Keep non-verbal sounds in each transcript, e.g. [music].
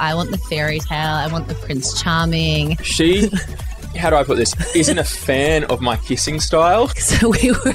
I want the fairy tale. I want the Prince Charming. She, how do I put this? Isn't a fan of my kissing style. [laughs] So we were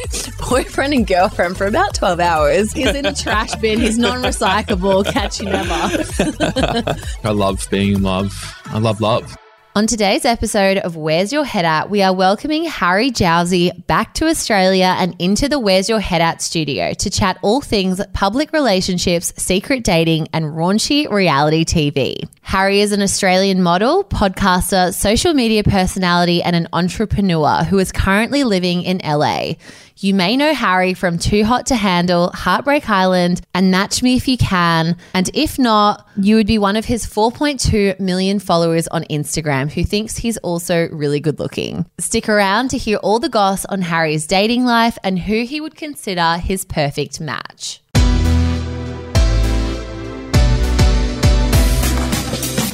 boyfriend and girlfriend for about 12 hours. He's in a trash bin. He's non recyclable. Catch you never. [laughs] I love being in love. I love love. On today's episode of Where's Your Head At, we are welcoming Harry Jowsey back to Australia and into the Where's Your Head At studio to chat all things public relationships, secret dating, and raunchy reality TV. Harry is an Australian model, podcaster, social media personality, and an entrepreneur who is currently living in LA. You may know Harry from Too Hot to Handle, Heartbreak Island, and Match Me If You Can. And if not, you would be one of his 4.2 million followers on Instagram who thinks he's also really good looking. Stick around to hear all the goss on Harry's dating life and who he would consider his perfect match.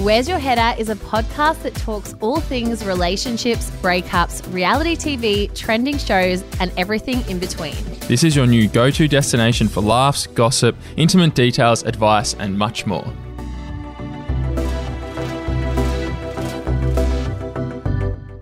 Where's Your Head At is a podcast that talks all things relationships, breakups, reality TV, trending shows, and everything in between. This is your new go to destination for laughs, gossip, intimate details, advice, and much more.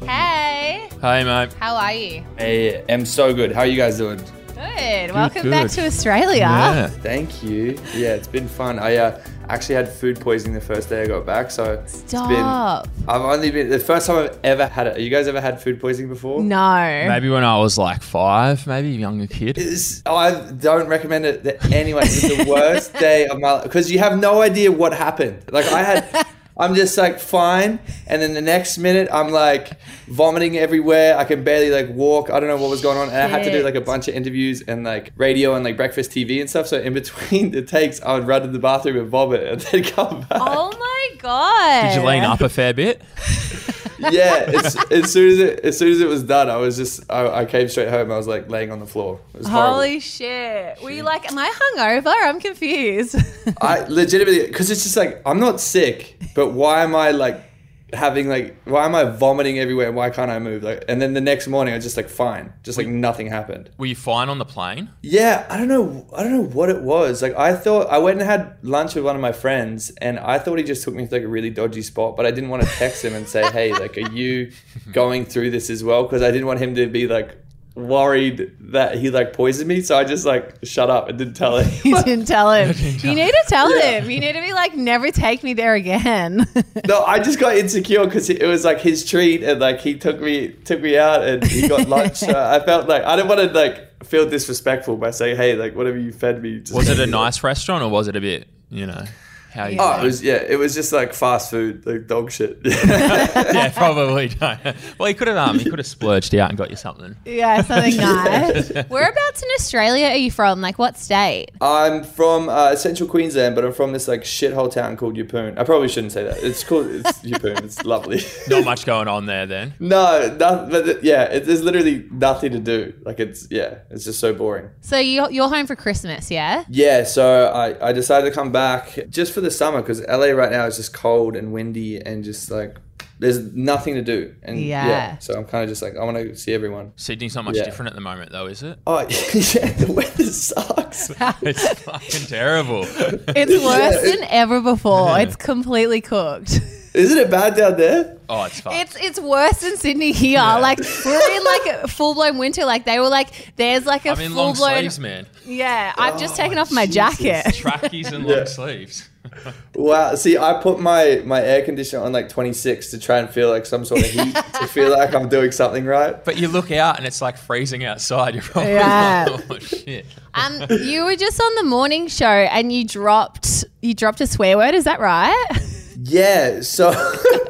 Hey, Hey, mate. how are you? I am so good. How are you guys doing? Good. Welcome good. back to Australia. Yeah. Thank you. Yeah, it's been fun. I uh, actually had food poisoning the first day I got back, so it's Stop. been. I've only been the first time I've ever had it. You guys ever had food poisoning before? No. Maybe when I was like five, maybe a younger kid. It's, I don't recommend it to anyone. It's the worst [laughs] day of my life because you have no idea what happened. Like I had, I'm just like fine, and then the next minute I'm like vomiting everywhere. I can barely like walk. I don't know what was going on, and I had to do like a bunch of interviews and like radio and like breakfast TV and stuff. So in between the takes, I would run to the bathroom and vomit, and then [laughs] come back. Oh my god. Did you lean up a fair bit? [laughs] Yeah, it's, as soon as it as soon as it was done, I was just I, I came straight home. I was like laying on the floor. It was horrible. Holy shit. Were you like, am I hungover? I'm confused. I legitimately because it's just like I'm not sick, but why am I like having like why am I vomiting everywhere? Why can't I move? Like, and then the next morning I was just like fine, just like nothing happened. Were you fine on the plane? Yeah, I don't know. I don't know what it was. Like I thought I went and had lunch with one of my friends, and I thought he just took me to like a really dodgy spot, but I didn't want to text him and say, [laughs] "Hey, like, are you going through this as well?" Because I didn't want him to be like worried that he like poisoned me. So I just like shut up and didn't tell him. [laughs] you didn't tell him. [laughs] You need to tell him. You need to be like, never take me there again. [laughs] No, I just got insecure because it was like his treat, and like he took me took me out, and he got lunch. So I felt like I didn't want to like feel disrespectful by saying, "Hey, like whatever you fed me." Just Was it a nice restaurant or was it a bit, you know, how you Oh, it was yeah, it was just like fast food, like dog shit. [laughs] yeah, probably don't. Well, he could have um, he could have splurged out and got you something. yeah, something [laughs] nice. [laughs] Whereabouts in Australia are you from? Like what state? I'm from uh, central Queensland, but I'm from this like shithole town called Yeppoon. I probably shouldn't say that. It's called it's Yeppoon. It's lovely. Not much going on there then. no, no, but yeah, it, there's literally nothing to do. Like it's yeah, it's just so boring. So you're, you're home for Christmas, yeah? Yeah, so I, I decided to come back just for the summer because LA right now is just cold and windy and just like there's nothing to do. And Yeah. yeah, so I'm kind of just like I want to see everyone. Sydney's not much Yeah. different at the moment, though, is it? Oh [laughs] yeah, the weather sucks. [laughs] It's fucking terrible. It's worse Yeah. than ever before. It's completely cooked. Isn't it bad down there? Oh, it's fucked. It's it's worse than Sydney here. Like we're in like full blown winter. Like they were like, there's like a I'm in full long blown. sleeves, man. Yeah, I've just oh, taken Oh, off my Jesus. jacket. Trackies and Yeah. long sleeves. Wow. See, I put my my air conditioner on like 26 to try and feel like some sort of heat to feel like I'm doing something right. But you look out and it's like freezing outside. You're probably Yeah. like, oh shit. Um, you were just on the morning show and you dropped you dropped a swear word. Is that right? Yeah. So. [laughs]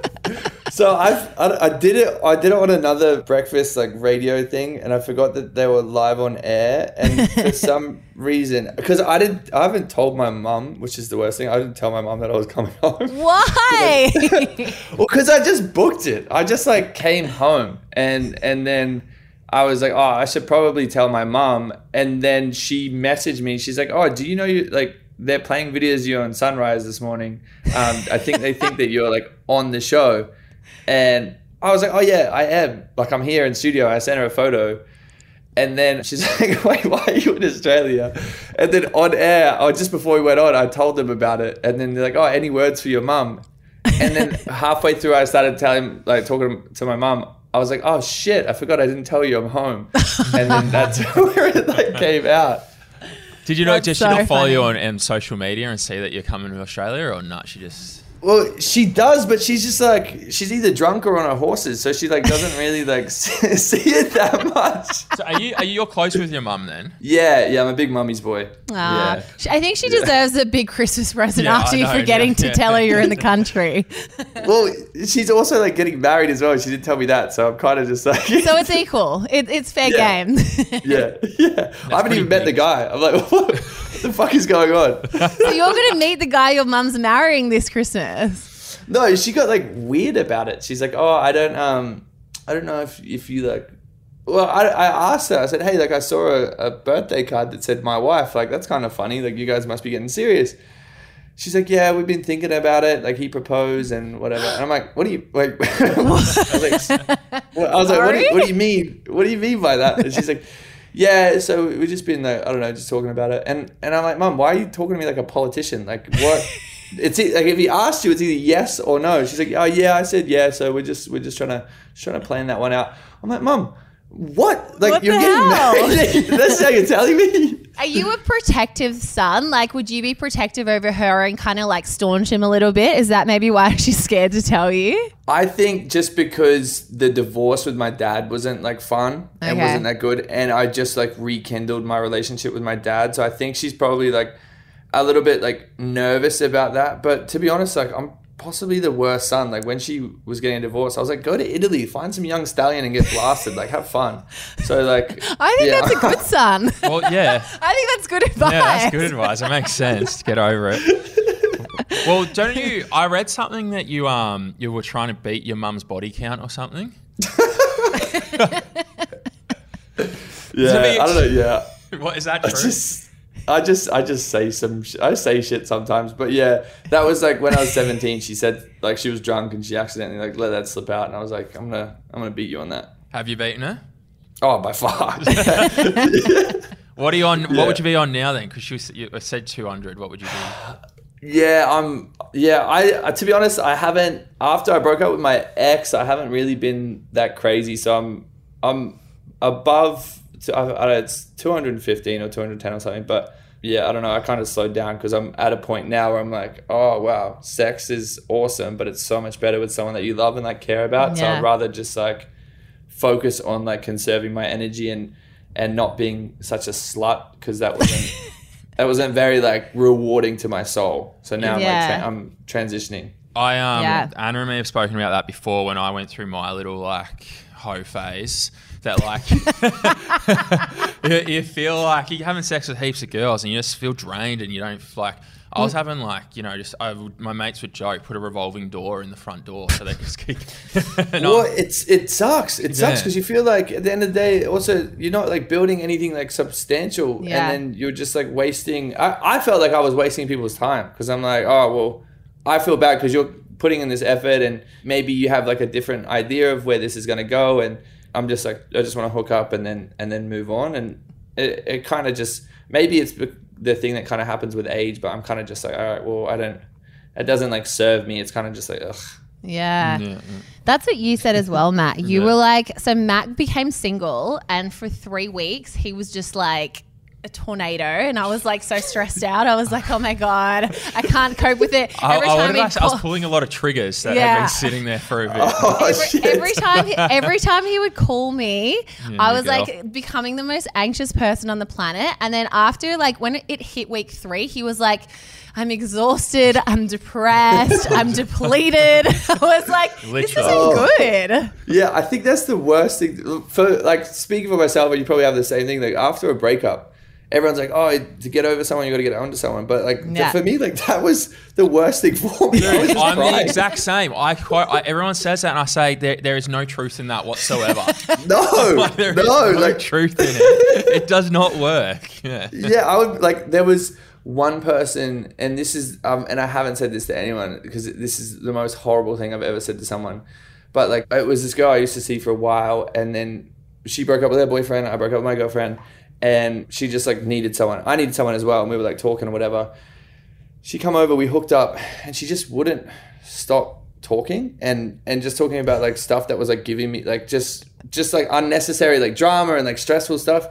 So I've, I, I did it. I did it on another breakfast like radio thing, and I forgot that they were live on air. And for [laughs] some reason, because I didn't, I haven't told my mum, which is the worst thing. I didn't tell my mum that I was coming [laughs] home. Why? [laughs] Well, because I just booked it. I just like came home and and then I was like, oh, I should probably tell my mom. And then she messaged me. She's like, oh, do you know you like they're playing videos of you on Sunrise this morning. Um, I think they think that you're like on the show. And I was like, oh yeah, I am. Like I'm here in studio. I sent her a photo. And then she's [laughs] like, wait, why are you in Australia? And then on air, or just before we went on, I told them about it. And then they're like, oh, any words for your mum? And then [laughs] halfway through, I started telling, like, talking to my mum. I was like, oh shit, I forgot I didn't tell you I'm home. And then [laughs] that's where it like came out. Did you know? That's Does she so not follow you on funny. um, social media and see that you're coming to Australia, or not? She just Well, she does, but she's just like she's either drunk or on her horses, so she like doesn't really like [laughs] see it that much. so are you? Are you you're close with your mum then? Yeah, yeah, I'm a big mummy's boy. Ah, yeah. sh- I think she deserves a big Christmas present Yeah, after you forgetting yeah, to yeah. tell her you're in the [laughs] country. Well, she's also like getting married as well. She didn't tell me that, so I'm kind of just like So it's equal. It, it's fair Yeah. game. [laughs] yeah, yeah. I haven't pretty even met the guy. I'm like, what, the fuck is going on? so you're going to meet the guy your mum's marrying this Christmas. No, she got like weird about it. She's like, "Oh, I don't, um, I don't know if if you like." Well, I, I asked her. I said, "Hey, like, I saw a, a birthday card that said my wife. Like, that's kind of funny. Like, you guys must be getting serious." She's like, "Yeah, we've been thinking about it. Like, he proposed and whatever." And I'm like, "What do you like?" [laughs] I was like, [laughs] well, I was like what, do you, "What do you mean? What do you mean by that?" And she's like. Yeah, so we've just been like I don't know, just talking about it, and and I'm like, mom, why are you talking to me like a politician? Like what? It's like if he asked you, it's either yes or no. She's like, oh yeah, I said yeah. So we're just we're just trying to just trying to plan that one out. I'm like, mom, what? Like What you're getting hell? [laughs] married? That's how you're telling me? Are you a protective son? Like, would you be protective over her and kind of like staunch him a little bit? Is that maybe why [laughs] she's scared to tell you? I think just because the divorce with my dad wasn't like fun and wasn't that good, and I just like rekindled my relationship with my dad. So I think she's probably like a little bit like nervous about that. But to be honest, like I'm possibly the worst son. Like when she was getting a divorce, I was like, go to Italy, find some young stallion and get blasted. like have fun. So like [laughs] I think yeah. that's a good son. [laughs] Well, yeah. [laughs] I think that's good advice. Yeah, that's good advice. It makes sense. To Get over it. Well, don't you? I read something that you um you were trying to beat your mum's body count or something. yeah, I don't know. Yeah. What is that I true? I just, I just say some, sh- I say shit sometimes. But yeah, that was like when I was 17. She said like she was drunk and she accidentally like let that slip out, and I was like, I'm gonna, I'm gonna beat you on that. Have you beaten her? Oh, by far. [laughs] [laughs] What are you on? Yeah. What would you be on now then? Because you, you said two hundred. What would you be? [sighs] yeah, I'm. Yeah, I. uh, To be honest, I haven't. After I broke up with my ex, I haven't really been that crazy. So I'm, I'm above. I, I don't know, it's 215 or 210 or something. But yeah, I don't know. I kind of slowed down because I'm at a point now where I'm like, oh wow, sex is awesome, but it's so much better with someone that you love and like care about. So I'd rather just like focus on like conserving my energy and and not being such a slut because that wasn't [laughs] that wasn't very like rewarding to my soul. So now I'm Yeah. like tra- I'm transitioning. I um Yeah. Anna and me have spoken about that before when I went through my little like hoe phase. That like [laughs] you, you feel like you're having sex with heaps of girls and you just feel drained and you don't like. I was having like you know just I would, my mates would joke put a revolving door in the front door so they could just keep. [laughs] and Well, I'm- it's it sucks. It sucks because you feel like at the end of the day, also you're not like building anything like substantial, Yeah. and then you're just like wasting. I, I felt like I was wasting people's time because I'm like, oh well, I feel bad because you're putting in this effort, and maybe you have like a different idea of where this is gonna go, and I'm just like, I just want to hook up and then and then move on, and it, it kind of just maybe it's the- the thing that kind of happens with age, but I'm kind of just like, all right, well, I don't. It doesn't like serve me. It's kind of just like, ugh. Yeah. yeah, yeah. That's what you said as well, Matt. You Yeah. were like, so Matt became single, and for three weeks, he was just like a tornado. And I was like so stressed out. I was like, oh my God, I can't cope with it. [laughs] I, Every I, time would he'd I was pulling a lot of triggers that had Yeah. been sitting there for a [laughs] bit. Oh every, every time he, every [laughs] time he would call me i was go. like becoming the most anxious person on the planet and then after like when it hit week three he was like i'm exhausted i'm depressed i'm depleted i was like this isn't oh. good Yeah, I think that's the worst thing. For like speaking for myself, and you probably have the same thing. Like after a breakup, everyone's like, "Oh, to get over someone, you got to get onto someone." But like th- Yeah. for me, like that was the worst thing for me. Dude, I'm the exact same. I quote. I, everyone says that, and I say there, there is no truth in that whatsoever. [laughs] no, [laughs] Like, there is no, no like truth in it. [laughs] It does not work. Yeah. yeah, I would like there was one person, and this is um, and I haven't said this to anyone because this is the most horrible thing I've ever said to someone. But like it was this girl I used to see for a while, and then she broke up with her boyfriend. I broke up with my girlfriend, and she just like needed someone. I needed someone as well, and we were like talking or whatever. She come over, we hooked up, and she just wouldn't stop talking and and just talking about like stuff that was like giving me like just just like unnecessary like drama and like stressful stuff.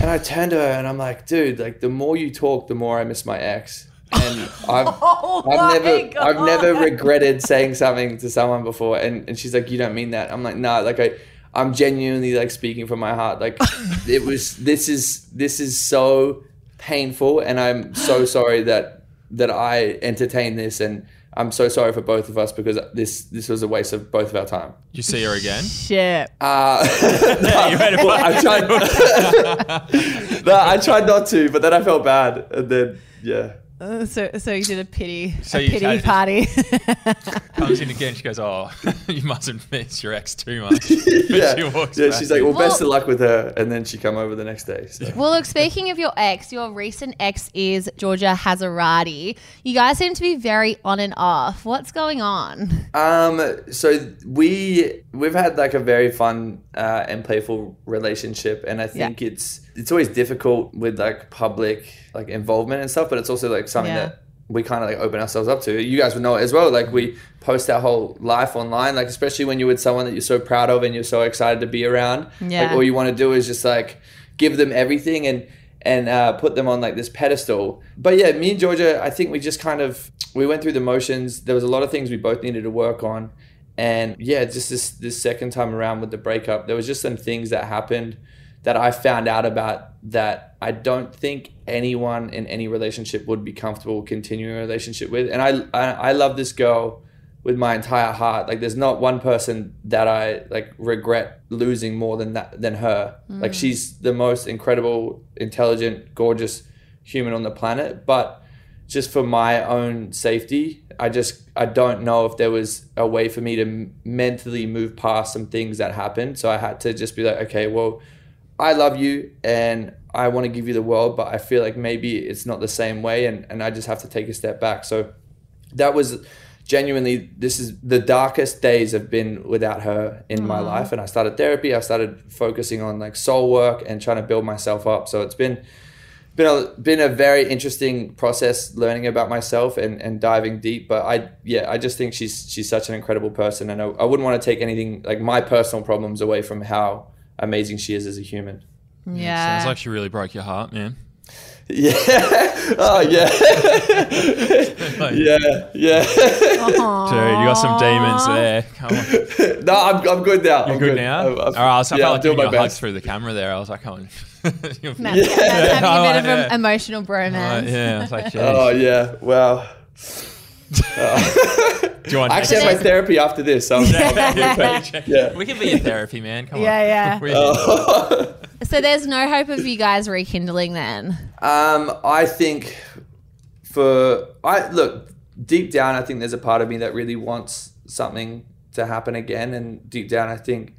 And I turned to her and I'm like, dude, like the more you talk, the more I miss my ex. And [laughs] I've, Oh I've never I've never regretted saying something to someone before. And, and she's like, you don't mean that. I'm like, nah, like I I'm genuinely like speaking from my heart. Like [laughs] it was this is this is so painful and I'm so sorry that that I entertained this and I'm so sorry for both of us because this this was a waste of both of our time. You see her again? Shit. Uh, [laughs] you made it [laughs] well, I tried. no, I tried not to, but then I felt bad, and then yeah. Uh, so, so you did a pity, So a pity party. [laughs] Comes in again. She goes, "Oh, [laughs] you mustn't miss your ex too much." [laughs] Yeah, she walks yeah. back. She's like, "Well, best Well- of luck with her," and then she come over the next day. So. well, look, speaking of your ex, your recent ex is Georgia Hassarati. You guys seem to be very on and off. What's going on? Um, so we we've had like a very fun uh, and playful relationship, and I think it's it's always difficult with like public like involvement and stuff, but it's also like something Yeah. that we kind of like open ourselves up to. You guys would know it as well. Like we post our whole life online, like especially when you're with someone that you're so proud of and you're so excited to be around. Yeah. Like all you want to do is just like give them everything and and uh, put them on like this pedestal. But yeah, me and Georgia, I think we just kind of we went through the motions. There was a lot of things we both needed to work on, and yeah, just this this second time around with the breakup, there was just some things that happened that I found out about that I don't think anyone in any relationship would be comfortable continuing a relationship with. And I I, I love this girl with my entire heart. Like there's not one person that I like regret losing more than that than her. Like mm. she's the most incredible, intelligent, gorgeous human on the planet, but just for my own safety, I just I don't know if there was a way for me to m- mentally move past some things that happened. So I had to just be like, okay, well, I love you and I want to give you the world, but I feel like maybe it's not the same way, and and I just have to take a step back. So that was genuinely this is the darkest days have been without her in my mm. life. And i started therapy i started focusing on like soul work and trying to build myself up. So it's been been a been a very interesting process learning about myself and and diving deep. But i yeah i just think she's she's such an incredible person. And i, I wouldn't want to take anything like my personal problems away from how amazing she is as a human Yeah. Sounds like she really broke your heart, man. yeah [laughs] oh yeah [laughs] yeah yeah Dude, you got some demons there. Come on. [laughs] no i'm, I'm good now You're I'm good, now? I've- I've- All right, I was I yeah, felt like doing my a hug best. through the camera there. I was like, come on. Matt's, yeah. Matt's having I a like bit of it. an emotional bromance. yeah, I like, oh yeah wow uh, Do you want I actually have my therapy after this so I'm, Yeah. We can be in therapy, man. Come on. Yeah, yeah. Oh. [laughs] So there's no hope of you guys rekindling then. Um, I think for I look deep down, I think there's a part of me that really wants something to happen again, and deep down, I think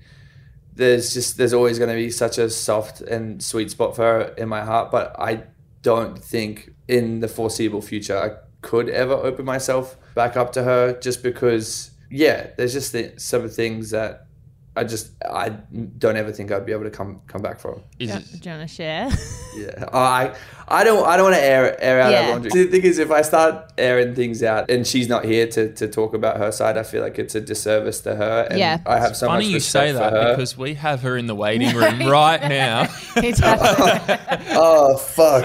there's just there's always going to be such a soft and sweet spot for her in my heart, but I don't think in the foreseeable future I could ever open myself back up to her, just because yeah, there's just th- some things that. I just I don't ever think I'd be able to come come back from. Is Do, it- do you want to share? Yeah, I, I don't, I don't want to air, air out Yeah. our laundry. The thing is, if I start airing things out and she's not here to, to talk about her side, I feel like it's a disservice to her. And Yeah. I have so Funny much you say that because we have her in the waiting [laughs] room right now, [laughs] It's [laughs] oh fuck!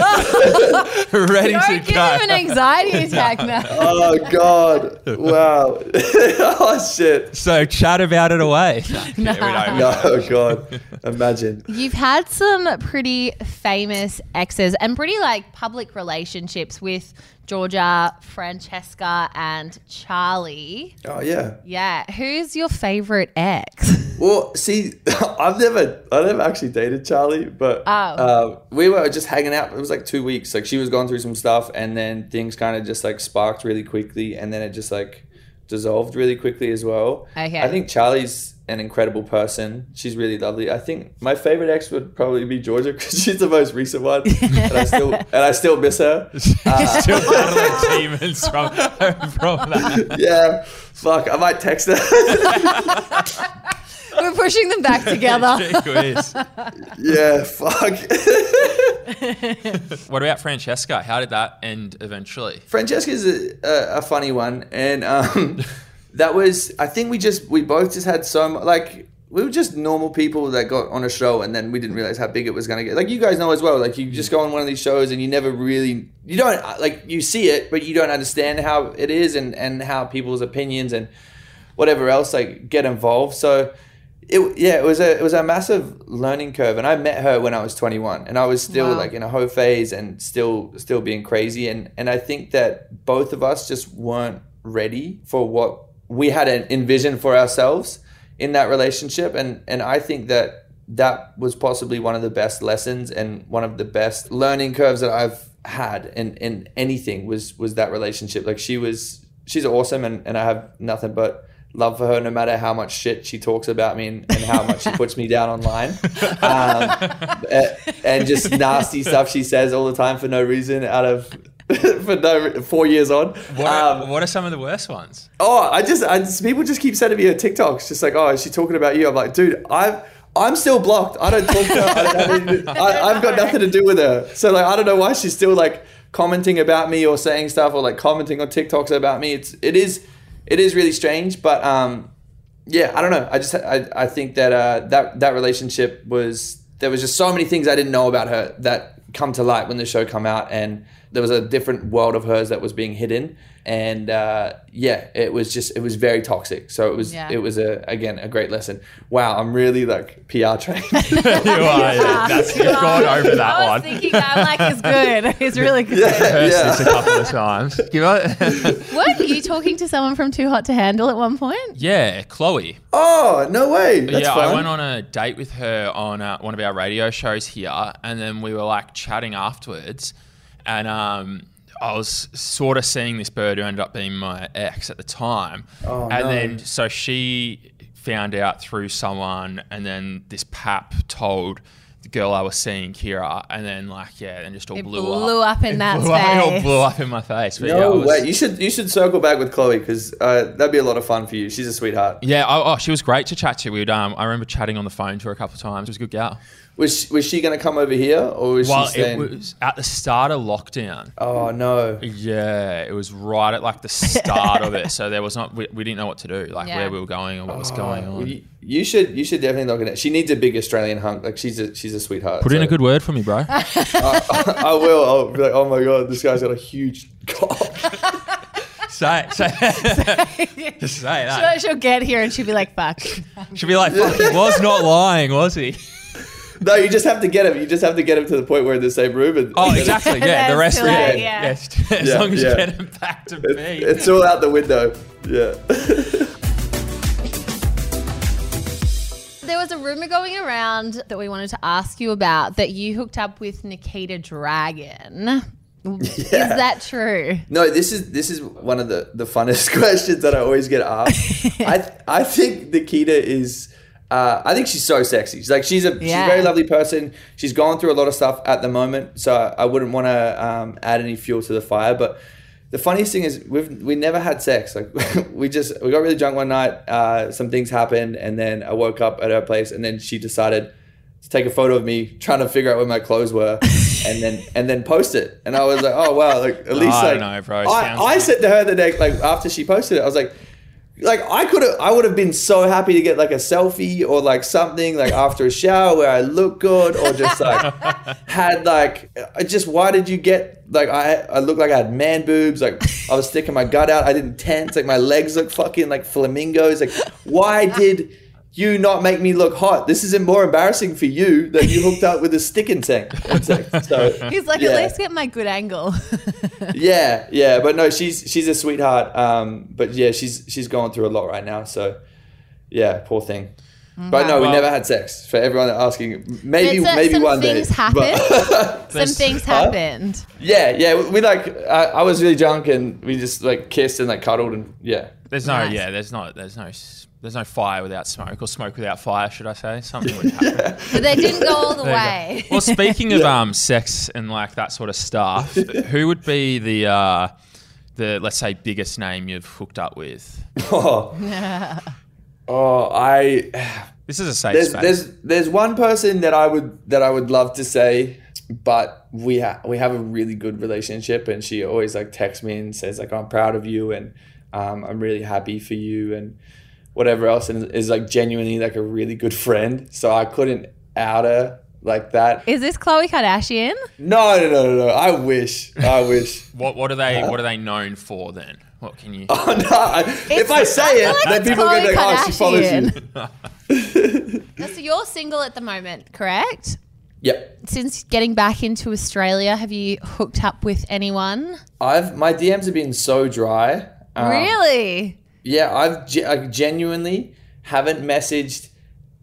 ready Don't to give go. him an anxiety attack now. oh god! Wow! oh shit! So chat about it away. No, yeah, we don't. No, oh god! Imagine. You've had some pretty famous exes and pretty like public relationships with Georgia, Francesca, and Charlie. Oh yeah. Yeah. Who's your favorite ex? [laughs] Well, see, [laughs] I've never, I never actually dated Charlie, but Oh. uh, we were just hanging out. It was like two weeks. Like she was going through some stuff, and then things kind of just like sparked really quickly, and then it just like dissolved really quickly as well. Okay. I think Charlie's an incredible person. She's really lovely. I think my favorite ex would probably be Georgia [laughs] because she's the most recent one, and I still and I still miss her. [laughs] Still battling [laughs] demons from, from that. Yeah, fuck. I might text her. We're pushing them back together. Yeah, fuck. what about Francesca? How did that end eventually? Francesca's a, a, a funny one, and um, that was I think we just we both just had so much like we were just normal people that got on a show, and then we didn't realize how big it was gonna get. Like you guys know as well, like you just go on one of these shows and you never really you don't like you see it, but you don't understand how it is and and how people's opinions and whatever else like get involved. So. It, yeah, it was a it was a massive learning curve, and I met her when I was 21, and I was still Wow. like in a hoe phase and still still being crazy, and and I think that both of us just weren't ready for what we had an envisioned for ourselves in that relationship, and and I think that that was possibly one of the best lessons and one of the best learning curves that I've had in in anything was was that relationship. Like she was she's awesome, and and I have nothing but love for her no matter how much shit she talks about me and, and how much she puts me down online um, [laughs] a- and just nasty stuff she says all the time for no reason out of [laughs] for no four years on What are, Um, what are some of the worst ones? oh i just I just people just keep sending me her tiktoks just like oh is she talking about you i'm like dude i've I'm still blocked. I don't talk to her. I have I, I've got nothing to do with her. So like, I don't know why she's still like commenting about me or saying stuff or like commenting on TikToks about me. It's it is it is really strange, but um, yeah, I don't know. I just I, I think that uh, that that relationship was there was just so many things I didn't know about her that come to light when the show come out, and there was a different world of hers that was being hidden, and uh, yeah, it was just it was very toxic. So it was Yeah. it was a again a great lesson. Wow, I'm really like PR trained. [laughs] [laughs] you are, yeah. That's, you've gone over that one. I was one. thinking that like is good. [laughs] It's really good. Heard Yeah. this a couple of times. Give it. What? Are you talking to someone from Too Hot to Handle at one point? yeah, Chloe. oh no way! That's yeah, fun. I went on a date with her on uh, one of our radio shows here, and then we were like chatting afterwards, and um, I was sort of seeing this bird who ended up being my ex at the time, Oh, and no. then so she found out through someone, and then this pap told. The girl I was seeing, Kira, and then like yeah, and just all It blew, blew up in that blew up, it all blew up in my face. But no it was- way! You should you should circle back with Chloe because uh, that'd be a lot of fun for you. She's a sweetheart. Yeah, oh, oh, she was great to chat to. We'd, um, I remember chatting on the phone to her a couple of times. It was a good gal. Was she, was she going to come over here or was she? Well, she it was at the start of lockdown. oh no! Yeah, it was right at like the start of it. So there was not, we, we didn't know what to do, like Yeah. where we were going or what was oh, going on. You, you should you should definitely look at it. She needs a big Australian hunk. Like she's a she's a sweetheart. Put in a good word for me, bro. [laughs] I will. I'll be like, oh my god, this guy's got a huge cock. [laughs] say, say, [laughs] just say that. She'll, she'll get here and she'll be like, "Fuck." She'll be like, fuck, he was not lying, was he? [laughs] no, you just have to get him. You just have to get him to the point where in the same room. And, Oh, exactly. Yeah, [laughs] the rest too of late, it. yeah. Yes, [laughs] as Yeah, long as yeah. you get him back to It- me. it's all out the window. Yeah. There was a rumor going around that we wanted to ask you about that you hooked up with Nikita Dragun. Is that true? No, this is this is one of the the funnest questions that I always get asked. I I think Nikita is. Uh, I think she's so sexy. She's like she's a she's a very lovely person. She's gone through a lot of stuff at the moment, so I wouldn't want to um, add any fuel to the fire. But the funniest thing is we've we never had sex. Like [laughs] we just we got really drunk one night. Uh, some things happened, and then I woke up at her place, and then she decided to take a photo of me trying to figure out where my clothes were, [laughs] and then and then post it. And I was like, oh wow, like at least I like don't know, bro. I, I said to her the day, like after she posted it, I was like, like I could have, I would have been so happy to get like a selfie or like something like after a shower where I look good or just like [laughs] had like, I just why did you get like I I look like I had man boobs, like I was sticking my gut out, I didn't tense, like my legs look fucking like flamingos, like why did you not make me look hot? This isn't more embarrassing for you that you hooked up with a stick insect. [laughs] insect. So He's like, yeah. at least get my good angle. [laughs] yeah, yeah, but no, she's she's a sweetheart. Um, but yeah, she's she's going through a lot right now. So yeah, poor thing. But no, we Well- never had sex. For everyone asking, maybe But so- maybe some one things day. happened. But- [laughs] Some There's- things Huh? happened. yeah, yeah, we, we like. I, I was really drunk and we just like kissed and like cuddled and yeah. There's no, Nice. yeah, there's not, there's no, s- there's no fire without smoke, or smoke without fire, should I say? Something would [laughs] happen. But they didn't go all the There you go. way. Well, speaking of um, sex and like that sort of stuff, who would be the uh, the let's say biggest name you've hooked up with? [laughs] Oh, oh, I. This is a safe there's space. there's there's one person that I would that I would love to say, but we have we have a really good relationship, and she always like texts me and says like I'm proud of you and um, I'm really happy for you and whatever else, and is like genuinely like a really good friend. So I couldn't out her like that. Is this Khloe Kardashian? No, no, no, no, no. I wish, I wish. [laughs] what what are they what are they known for then? What can you? [laughs] Oh no! I, if I say I it, like then it's people are gonna be like, "Oh, she follows you." [laughs] So you're single at the moment, correct? Yep. Since getting back into Australia, have you hooked up with anyone? I've my DMs have been so dry. Um, really? Yeah, I've like, genuinely haven't messaged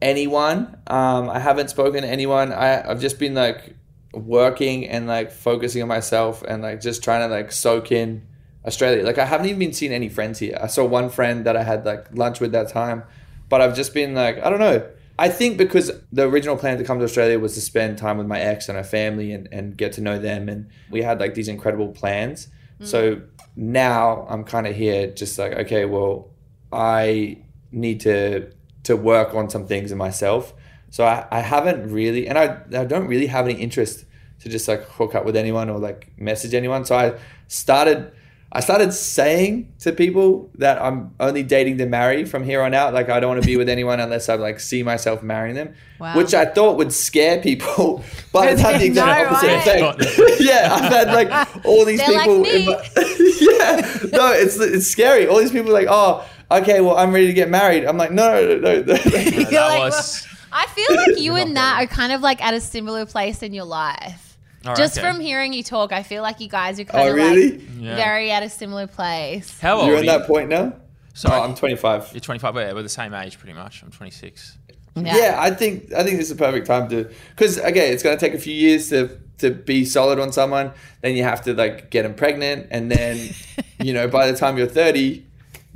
anyone. Um, I haven't spoken to anyone. I, I've just been like working and like focusing on myself and like just trying to like soak in Australia. Like I haven't even been seeing any friends here. I saw one friend that I had like lunch with that time, but I've just been like I don't know. I think because the original plan to come to Australia was to spend time with my ex and her family and, and get to know them and we had like these incredible plans. Mm. So now I'm kind of here just like okay, well, I need to to work on some things in myself. So I, I haven't really and I, I don't really have any interest to just like hook up with anyone or like message anyone. So I started I started saying to people that I'm only dating to marry from here on out. Like I don't want to be with anyone unless I like see myself marrying them, Wow. which I thought would scare people, [laughs] but it's had the exact No, opposite right? effect. [laughs] yeah, I've had like all these They're like people. me. in my- [laughs] yeah, no, it's it's scary. All these people are like, oh, okay, well, I'm ready to get married. I'm like, no, no, no. no. You're that was- I feel like you and Nat are kind of like at a similar place in your life. All right, Just okay. from hearing you talk, I feel like you guys are kind oh, of really? like Yeah. very at a similar place. How old You're are at you? that point now. So oh, I'm 25. You're 25. Yeah, we're the same age pretty much. I'm 26. Yeah. I think I think this is the perfect time to because again, it's going to take a few years to to be solid on someone. Then you have to like get them pregnant, and then [laughs] you know by the time you're 30,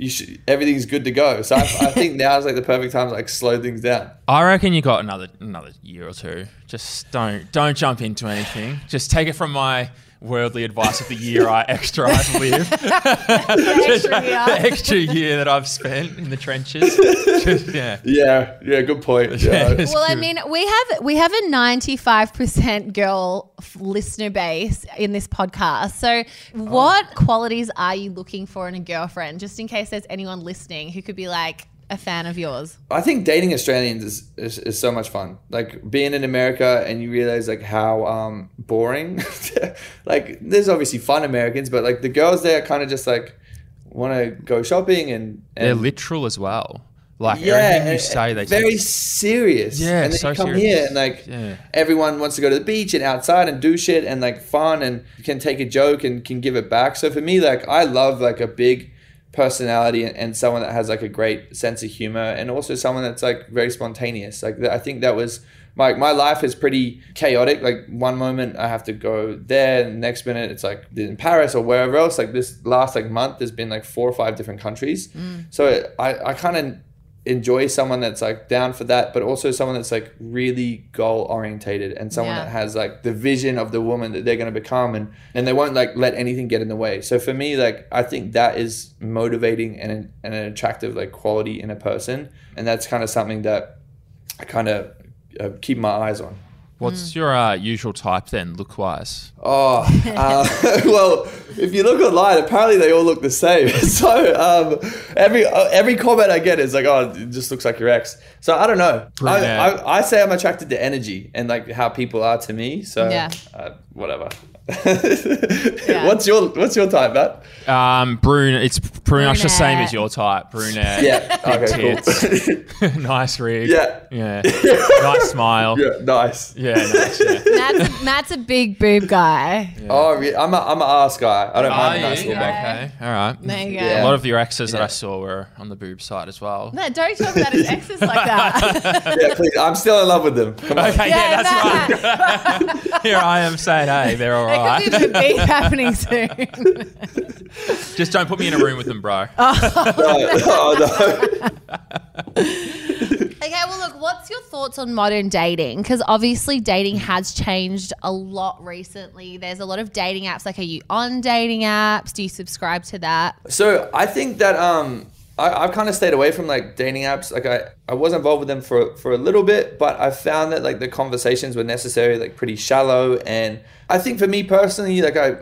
you should everything's good to go. So I, I think [laughs] now is like the perfect time to like slow things down. I reckon you got another another year or two. Just don't don't jump into anything. Just take it from my worldly advice of the year I [laughs] extra I've lived, [laughs] Extra year. the extra year that I've spent in the trenches. Just, yeah. Yeah, yeah, good point. [laughs] Yeah, Yeah. it's Well, I mean, we have we have a ninety five percent girl listener base in this podcast. So, oh. what qualities are you looking for in a girlfriend? Just in case there's anyone listening who could be like a fan of yours. I think dating Australians is, is, is so much fun. Like being in America and you realize like how um, boring. [laughs] like there's obviously fun Americans, but like the girls there kind of just like want to go shopping and, and They're literal as well. Like yeah, everything you say, they very take- serious. Yeah, and then so you come serious. here and like Yeah. everyone wants to go to the beach and outside and do shit and like fun and can take a joke and can give it back. So for me, like I love like a big personality and, someone that has like a great sense of humor and also someone that's like very spontaneous. Like I think that was my my life is pretty chaotic. Like one moment I have to go there, and the next minute it's like in Paris or wherever else. Like this last like month, there's been like four or five different countries. Mm. So I I kind of enjoy someone that's like down for that, but also someone that's like really goal orientated and someone Yeah. that has like the vision of the woman that they're going to become and and they won't like let anything get in the way. So for me, like I think that is motivating and an, and an attractive like quality in a person, and that's kind of something that I kind of uh, keep my eyes on. What's your uh, usual type then, look wise? Oh, uh, [laughs] well, if you look online, apparently they all look the same. [laughs] So um, every uh, every comment I get is like, "Oh, it just looks like your ex." So I don't know. I, I, I say I'm attracted to energy and like how people are to me. So Yeah. uh, whatever. [laughs] What's your What's your type, Matt? Um, brune. It's pretty much the same as your type. Brunette. Yeah. Okay. Cool. [laughs] [laughs] nice rig. Yeah. Yeah. nice smile. Yeah. yeah. Nice. nice. Yeah. Matt's a, Matt's a big boob guy. Oh, re- I'm a I'm a ass guy. I don't Are mind a nice little back. Okay. All right. There you go. Yeah. A lot of your exes that I saw were on the boob side as well. No, don't talk about his exes like that. Yeah, please. I'm still in love with them. Come on. Okay, yeah, Yeah, that's Matt. right. Here I am saying, hey, they're all There could be a right. bit of beef happening soon. [laughs] Just don't put me in a room with them, bro. [laughs] oh, no. [laughs] Okay, well, look, what's your thoughts on modern dating? Because obviously, dating has changed a lot recently. There's a lot of dating apps. Like, are you on dating apps? Do you subscribe to that? So I think that um, I, I've kind of stayed away from like dating apps. Like I, I was involved with them for for a little bit, but I found that like the conversations were necessary, like pretty shallow. And I think for me personally, like I,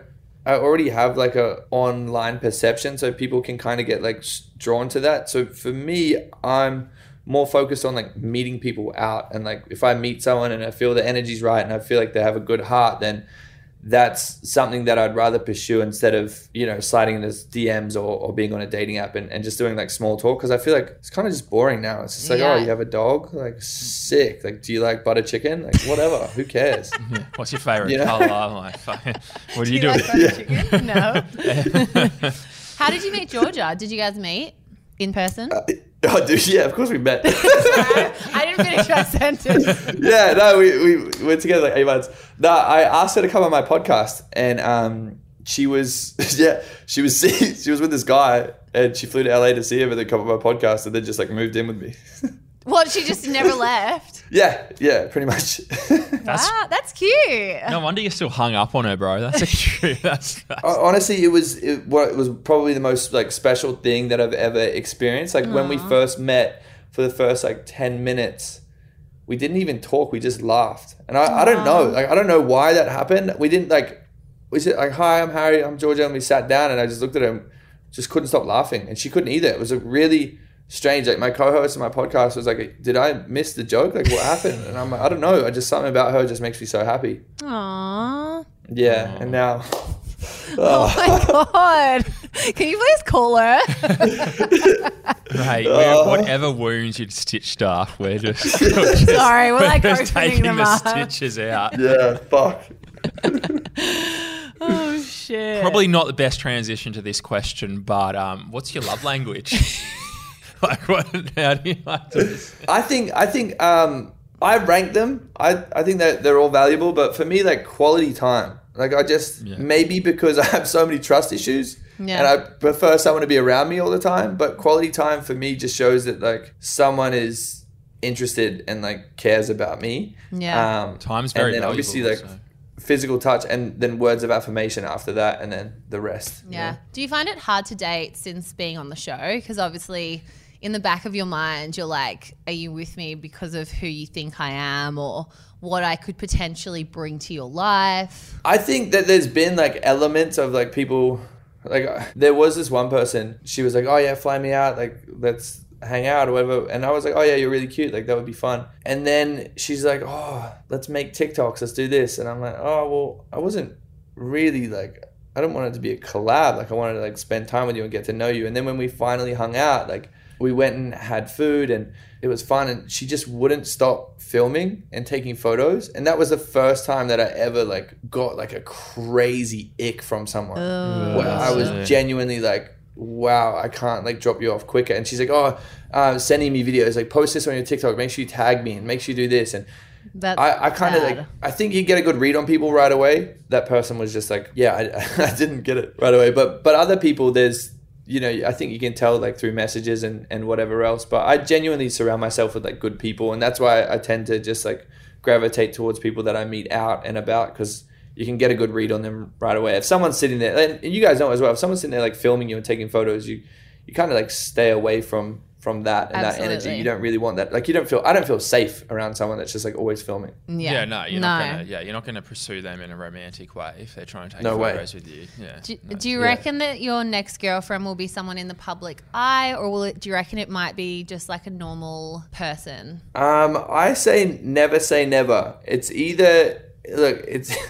I already have like a online perception, so people can kind of get like drawn to that. So for me, I'm more focused on like meeting people out, and like if I meet someone and I feel the energy's right and I feel like they have a good heart, then that's something that I'd rather pursue instead of, you know, sliding into DMs or, or being on a dating app and, and just doing like small talk. Cause I feel like it's kind of just boring now. It's just like, oh, Yeah. oh, you have a dog? Like, sick. Like, do you like butter chicken? Like, whatever. Who cares? [laughs] Yeah. What's your favorite Yeah. color? I'm like, [laughs] fucking- what do you, do? like butter chicken? No. [laughs] How did you meet Georgia? Did you guys meet in person? Uh, [laughs] oh, dude, yeah, of course we met. [laughs] I didn't finish my [laughs] sentence. yeah, no, we, we were together like eight months. No, I asked her to come on my podcast, and um, she was yeah, she was she was with this guy, and she flew to LA to see him, and then come on my podcast, and then just like moved in with me. What? She just never [laughs] left. yeah, yeah, pretty much. [laughs] That's, Wow, that's cute. no wonder you're still hung up on her, bro. That's a [laughs] cute. That's, that's Honestly, it was it, what it was probably the most like special thing that I've ever experienced. Like when we first met for the first like ten minutes, we didn't even talk. We just laughed, and I, I don't know, like I don't know why that happened. We didn't like we said like hi, I'm Harry, I'm Georgia, and we sat down, and I just looked at him, just couldn't stop laughing, and she couldn't either. It was a really strange. Like my co-host of my podcast was like, "Did I miss the joke? Like what happened?" And I'm like, "I don't know. I just something about her just makes me so happy." Aww. Yeah, and now. [laughs] Oh my [laughs] god. Can you please call her? [laughs] Mate, Oh. whatever wounds you'd stitched up, we're just, Sorry, we're like just opening taking them the up. stitches out. Yeah, fuck. Oh shit. Probably not the best transition to this question, but um, what's your love language? [laughs] like, what? How do you like to? [laughs] I think I think um I rank them. I I think that they're all valuable, but for me, like quality time. Like I just Yeah. maybe because [laughs] I have so many trust issues, Yeah. and I prefer someone to be around me all the time. But quality time for me just shows that like someone is interested and like cares about me. Yeah. Um, Time's very and then obviously like so. physical touch, and then words of affirmation after that, and then the rest. you Yeah. Do you find it hard to date since being on the show? Because obviously, in the back of your mind, you're like, are you with me because of who you think I am or what I could potentially bring to your life? I think that there's been like elements of like people like uh, there was this one person she was like oh yeah fly me out like let's hang out or whatever and I was like oh yeah you're really cute like that would be fun and then she's like oh let's make TikToks let's do this and I'm like oh well I wasn't really like I don't want it to be a collab like I wanted to like spend time with you and get to know you and then when we finally hung out like we went and had food and it was fun and she just wouldn't stop filming and taking photos. And that was the first time that I ever like got like a crazy ick from someone. Where I was Yeah. genuinely like wow I can't like drop you off quicker. And she's like oh uh, sending me videos. Like post this on your TikTok. Make sure you tag me and make sure you do this. And That's I, I kind of like I think you get a good read on people right away. That person was just like, yeah, I, [laughs] I didn't get it right away. But but other people, there's you know I think you can tell like through messages and and whatever else. But I genuinely surround myself with like good people, and that's why I tend to just like gravitate towards people that I meet out and about because you can get a good read on them right away. If someone's sitting there, and you guys know as well, if someone's sitting there like filming you and taking photos, you you kind of like stay away from from that and that energy. You don't really want that. Like you don't feel I don't feel safe around someone that's just like always filming. yeah. Yeah, no, you're no. not gonna. Yeah, you're not gonna pursue them in a romantic way if they're trying to take No way. photos with you. Yeah. Do, no. do you Yeah. reckon that your next girlfriend will be someone in the public eye, or will it? Do you reckon it might be just like a normal person? Um, I say never say never. It's either look, it's. [laughs]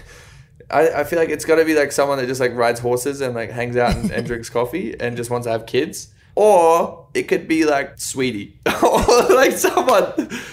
I, I feel like it's got to be like someone that just like rides horses and like hangs out and, and [laughs] drinks coffee and just wants to have kids, or it could be like sweetie [laughs] or like someone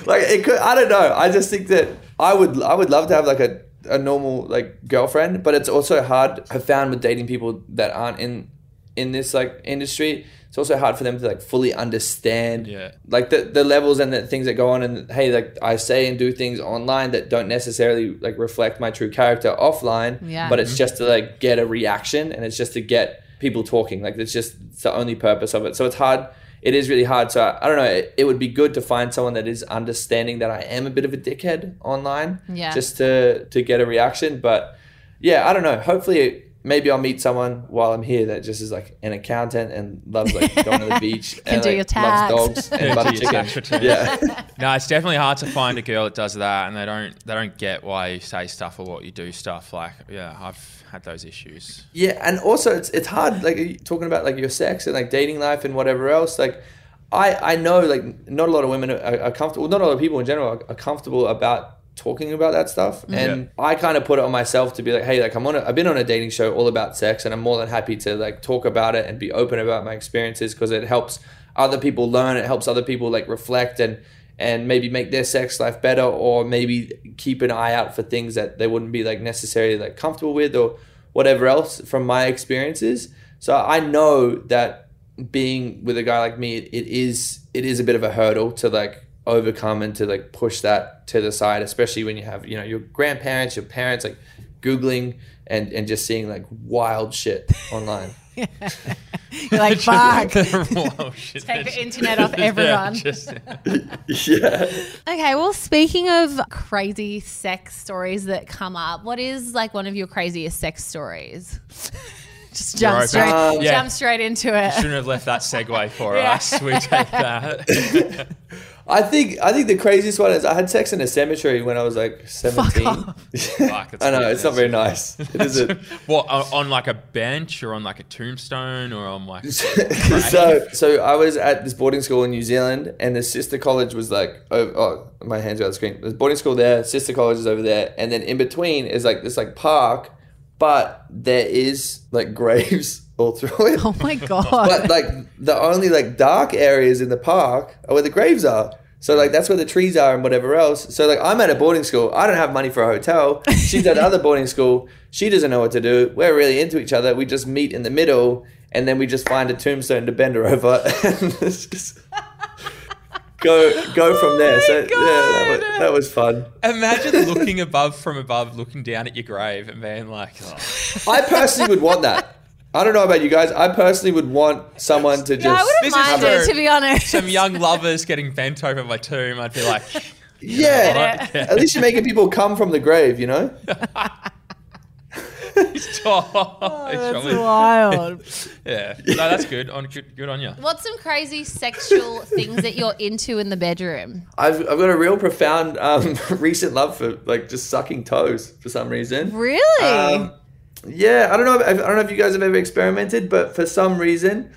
like it could. I don't know. I just think that I would I would love to have like a a normal like girlfriend, but it's also hard. I've found with dating people that aren't in in this like industry, it's also hard for them to like fully understand Yeah. like the, the levels and the things that go on and hey like i say and do things online that don't necessarily like reflect my true character offline Yeah. but it's just to like get a reaction and it's just to get people talking. Like it's just it's the only purpose of it. So it's hard it is really hard. So i, I don't know it, it would be good to find someone that is understanding that i am a bit of a dickhead online Yeah. just to to get a reaction. But yeah i don't know. Hopefully maybe I'll meet someone while I'm here that just is like an accountant and loves like going to the [laughs] beach and do like, your tax. loves dogs [laughs] and Yeah, butter do your chicken. Yeah. [laughs] No, it's definitely hard to find a girl that does that, and they don't they don't get why you say stuff or what you do stuff. Like, yeah, I've had those issues. Yeah, and also it's it's hard like talking about like your sex and like dating life and whatever else. Like, I I know like not a lot of women are, are comfortable. Not a lot of people in general are, are comfortable about talking about that stuff. Mm-hmm. And I kind of put it on myself to be like, hey, like I'm on a, I've been on a dating show all about sex, and I'm more than happy to like talk about it and be open about my experiences because it helps other people learn. It helps other people like reflect and and maybe make their sex life better or maybe keep an eye out for things that they wouldn't be like necessarily like comfortable with or whatever else from my experiences so i know that being with a guy like me it, it is it is a bit of a hurdle to like overcome and to like push that to the side especially when you have you know your grandparents your parents like googling and and just seeing like wild shit [laughs] online [laughs] You're like, fuck. [laughs] Take the internet off Yeah, everyone. just- yeah Okay, well, speaking of crazy sex stories that come up, what is like one of your craziest sex stories? Just jump open. straight, Um, Yeah. jump straight into it. Shouldn't have left that segue for Yeah. us. We take that. I think i think the craziest one is i had sex in a cemetery when i was like 17 off. [laughs] Fuck, it's i know it's not very nice. [laughs] It isn't what on, on like a bench or on like a tombstone or on like [laughs] so so I was at this boarding school in New Zealand, and the sister college was like, oh, oh my hands are on the screen. There's boarding school there, sister college is over there, and then in between is like this like park, but there is like graves all through it. Oh my [laughs] god! But like the only like dark areas in the park are where the graves are. So like that's where the trees are and whatever else. So like I'm at a boarding school. I don't have money for a hotel. She's at another boarding school. She doesn't know what to do. We're really into each other. We just meet in the middle and then we just find a tombstone to bend her over [laughs] and just go go oh from there. So yeah, that was, that was fun. Imagine looking above from above, looking down at your grave and being like, oh, I personally would want that. I don't know about you guys. I personally would want someone to just yeah, I wouldn't mind it to be honest. some young lovers getting bent over my tomb. I'd be like, [laughs] yeah. Yeah. At least you're making people come from the grave, you know. [laughs] oh, That's wild. [laughs] yeah, no, that's good. On good, good on you. What's some crazy sexual things that you're into in the bedroom? I've, I've got a real profound um, recent love for like just sucking toes for some reason. Really? Um, yeah, I don't know. I don't know if you guys have ever experimented, but for some reason,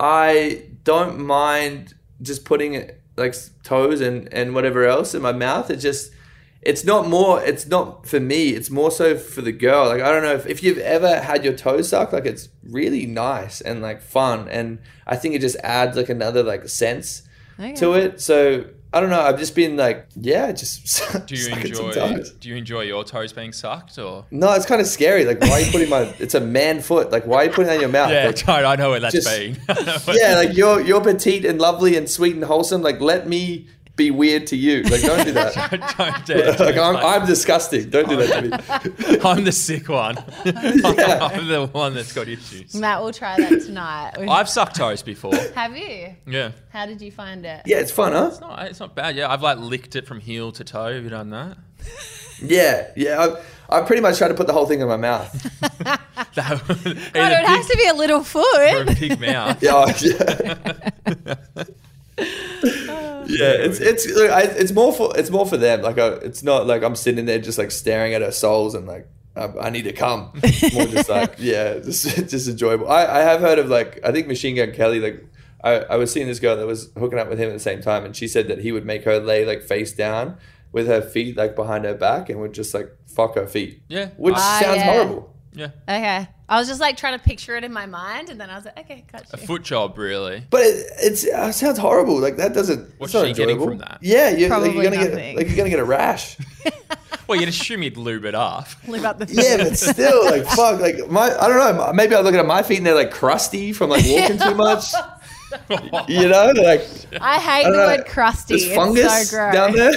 I don't mind just putting it like toes and and whatever else in my mouth. It just it's not more. It's not for me. It's more so for the girl. Like I don't know if, if you've ever had your toes sucked. Like it's really nice and like fun, and I think it just adds like another like sense Okay. to it. So I don't know. I've just been like, yeah, just [laughs] Do you enjoy? Do you enjoy your toes being sucked or? No, it's kind of scary. Like, why are you putting my? It's a man foot. Like, why are you putting that in your mouth? Yeah, Like, I know where that's just- been. [laughs] yeah, like you're you're petite and lovely and sweet and wholesome. Like, let me be weird to you. Like, don't do that. [laughs] don't dare. like, I'm, I'm disgusting. Don't do that to me. [laughs] I'm the sick one. [laughs] Yeah. I'm the one that's got issues. Matt we'll try that tonight. I've sucked toes before. Have you? Yeah. How did you find it? Yeah, it's fun, huh? It's not, it's not bad. Yeah, I've like licked it from heel to toe. Have you done that? Yeah, yeah. I, I pretty much try to put the whole thing in my mouth. that God, it would have to be a little or foot. a big mouth. Yeah, oh, yeah. Yeah, it's it's look, I, it's more for it's more for them. Like, I, it's not like I'm sitting there just like staring at her soles and like I, I need to come. [laughs] More just like yeah, [laughs] just just enjoyable. I, I have heard of like I think Machine Gun Kelly. Like I, I was seeing this girl that was hooking up with him at the same time, and she said that he would make her lay like face down with her feet like behind her back and would just like fuck her feet. Yeah. which Ah, sounds yeah. horrible. Yeah. Okay. I was just like trying to picture it in my mind, and then I was like, okay, got A foot job, really. But it, it's uh, it sounds horrible. Like that doesn't. What's it's not she getting from that? Yeah, you're, like, you're gonna nothing. get like you're gonna get a rash. [laughs] Well, you'd assume you'd lube it up. [laughs] Live up the yeah, but still, like [laughs] fuck, like my I don't know. Maybe I look at my feet and they're like crusty from like walking too much. You know, like I hate I the know. word crusty. there's It's fungus so gross. down there.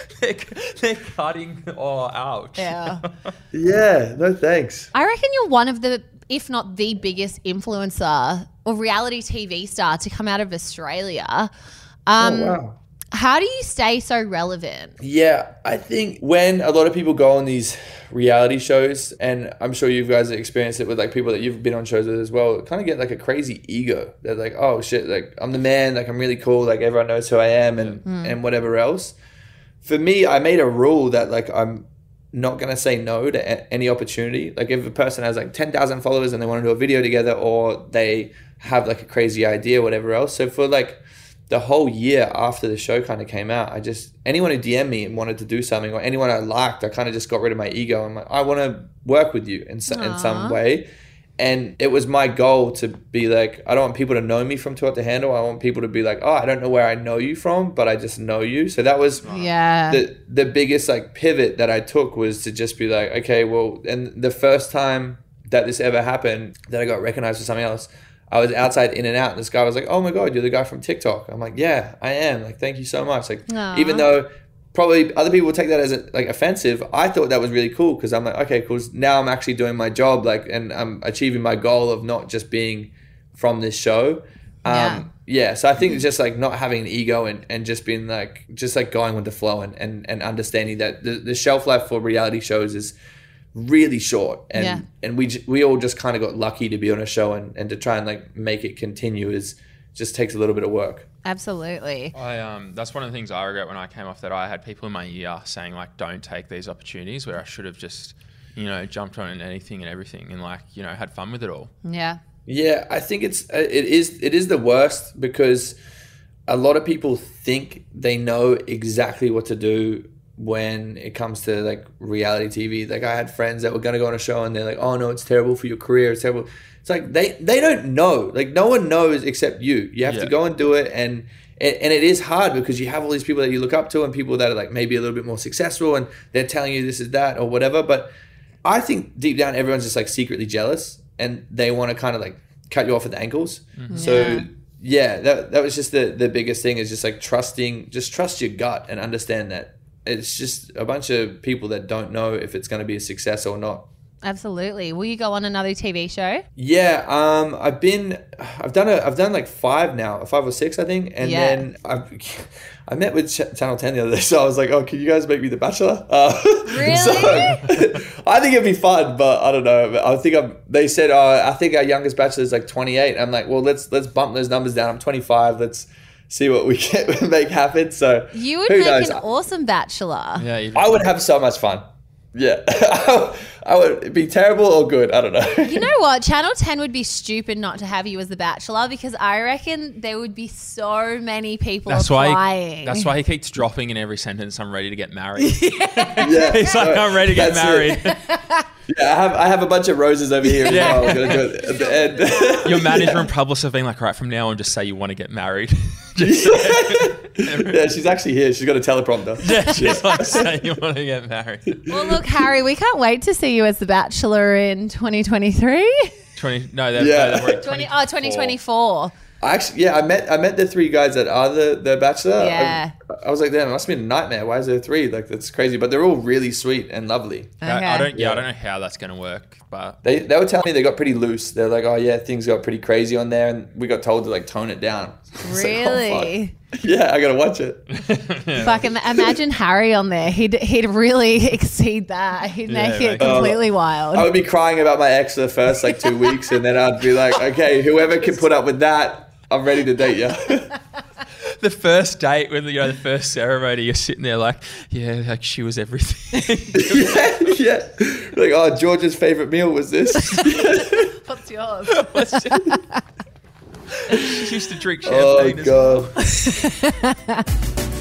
[laughs] they're, they're cutting. Oh, ouch. Yeah. [laughs] yeah, no thanks. I reckon you're one of the, if not the biggest influencer or reality TV star to come out of Australia. Um, oh wow. How do you stay so relevant? Yeah, I think when a lot of people go on these reality shows, and I'm sure you guys have experienced it with like people that you've been on shows with as well, kind of get like a crazy ego. They're like, oh shit, like I'm the man, like I'm really cool, like everyone knows who I am, and and whatever else. For me, I made a rule that like I'm not gonna say no to a- any opportunity. Like if a person has like ten thousand followers and they want to do a video together, or they have like a crazy idea, whatever else. So for like the whole year after the show kind of came out, I just anyone who DM'd me and wanted to do something, or anyone I liked, I kind of just got rid of my ego. I'm like, I want to work with you in so, in some way. And it was my goal to be like, I don't want people to know me from Too Hot to Handle. I want people to be like, oh, I don't know where I know you from, but I just know you. So that was Yeah. the the biggest like pivot that I took was to just be like, okay, well, and the first time that this ever happened, that I got recognized for something else, I was outside In-N-Out, and this guy was like, "Oh my god, you're the guy from TikTok." I'm like, "Yeah, I am." Like, thank you so much. Like, Aw. even though probably other people would take that as like offensive, I thought that was really cool because I'm like, okay, cool. Now I'm actually doing my job, like, and I'm achieving my goal of not just being from this show. Yeah. Um, yeah. So I think it's just like not having an ego and, and just being like just like going with the flow and, and, and understanding that the, the shelf life for reality shows is really short and Yeah. and we j- we all just kind of got lucky to be on a show and, and to try and like make it continue is just takes a little bit of work. Absolutely. I um, that's one of the things I regret when I came off that I had people in my ear saying like, don't take these opportunities where I should have just, you know, jumped on anything and everything and like, you know, had fun with it all. Yeah. Yeah, I think it's uh, it is it is the worst because a lot of people think they know exactly what to do when it comes to like reality TV. Like I had friends that were gonna go on a show and they're like, "Oh no, it's terrible for your career. It's terrible." It's like they they don't know. Like no one knows except you. You have Yeah. to go and do it and. And and it is hard because you have all these people that you look up to and people that are like maybe a little bit more successful and they're telling you this is that or whatever. But I think deep down everyone's just like secretly jealous and they want to kind of like cut you off at the ankles. Mm-hmm. So Yeah. yeah, that that was just the the biggest thing is just like trusting, just trust your gut and understand that it's just a bunch of people that don't know if it's going to be a success or not. Absolutely. Will you go on another TV show? Yeah, um, I've been, I've done a, I've done like five now, five or six, I think, and Yeah. then I've, [laughs] I met with Ch- Channel Ten the other day, [laughs] so I was like, oh, can you guys make me the Bachelor? Uh, [laughs] Really? so, I think it'd be fun, but I don't know. I think I'm. They said, oh, I think our youngest Bachelor is like 28. I'm like, well, let's let's bump those numbers down. I'm 25. Let's see what we can make happen. So You would who make knows? an awesome bachelor. Yeah, I would have so much fun. Yeah, [laughs] I would be terrible or good. I don't know. You [laughs] know what? Channel 10 would be stupid not to have you as the bachelor because I reckon there would be so many people That's why. applying. He, that's why he keeps dropping in every sentence. I'm ready to get married. [laughs] yeah, He's like, I'm ready to get That's married. Yeah, I have I have a bunch of roses over here Yeah. well. I'm gonna do it at the end. Your manager and publicist have been like, right from now on, just say you want to get married. Just [laughs] yeah, she's actually here. She's got a teleprompter. [laughs] yeah, she's like [laughs] say you want to get married. well, look, Harry, we can't wait to see you as the bachelor in 2023. Twenty. No, they're, Yeah. no, they're already 20, oh, 2024. I actually, yeah, I met I met the three guys that are the the Bachelor. Yeah. I, I was like, damn, it must be a nightmare. Why is there three? Like that's crazy. But they're all really sweet and lovely. I, I don't. Yeah, Yeah. I don't know how that's going to work, but They they were telling me they got pretty loose. They're like, oh yeah, things got pretty crazy on there, and we got told to like tone it down. [laughs] It's like, oh. Really? [laughs] yeah, I gotta watch it. [laughs] Fuck, im- imagine Harry on there. He'd, he'd really exceed that. He'd Yeah, make it make it- oh. completely wild. I would be crying about my ex for the first like two weeks, and then I'd be like, okay, whoever can put up with that, I'm ready to date you. [laughs] the first date when you know the first ceremony, you're sitting there like, yeah, like she was everything. [laughs] yeah, yeah. Like, oh, George's favorite meal was this. [laughs] What's yours? she used to drink oh champagne. as well.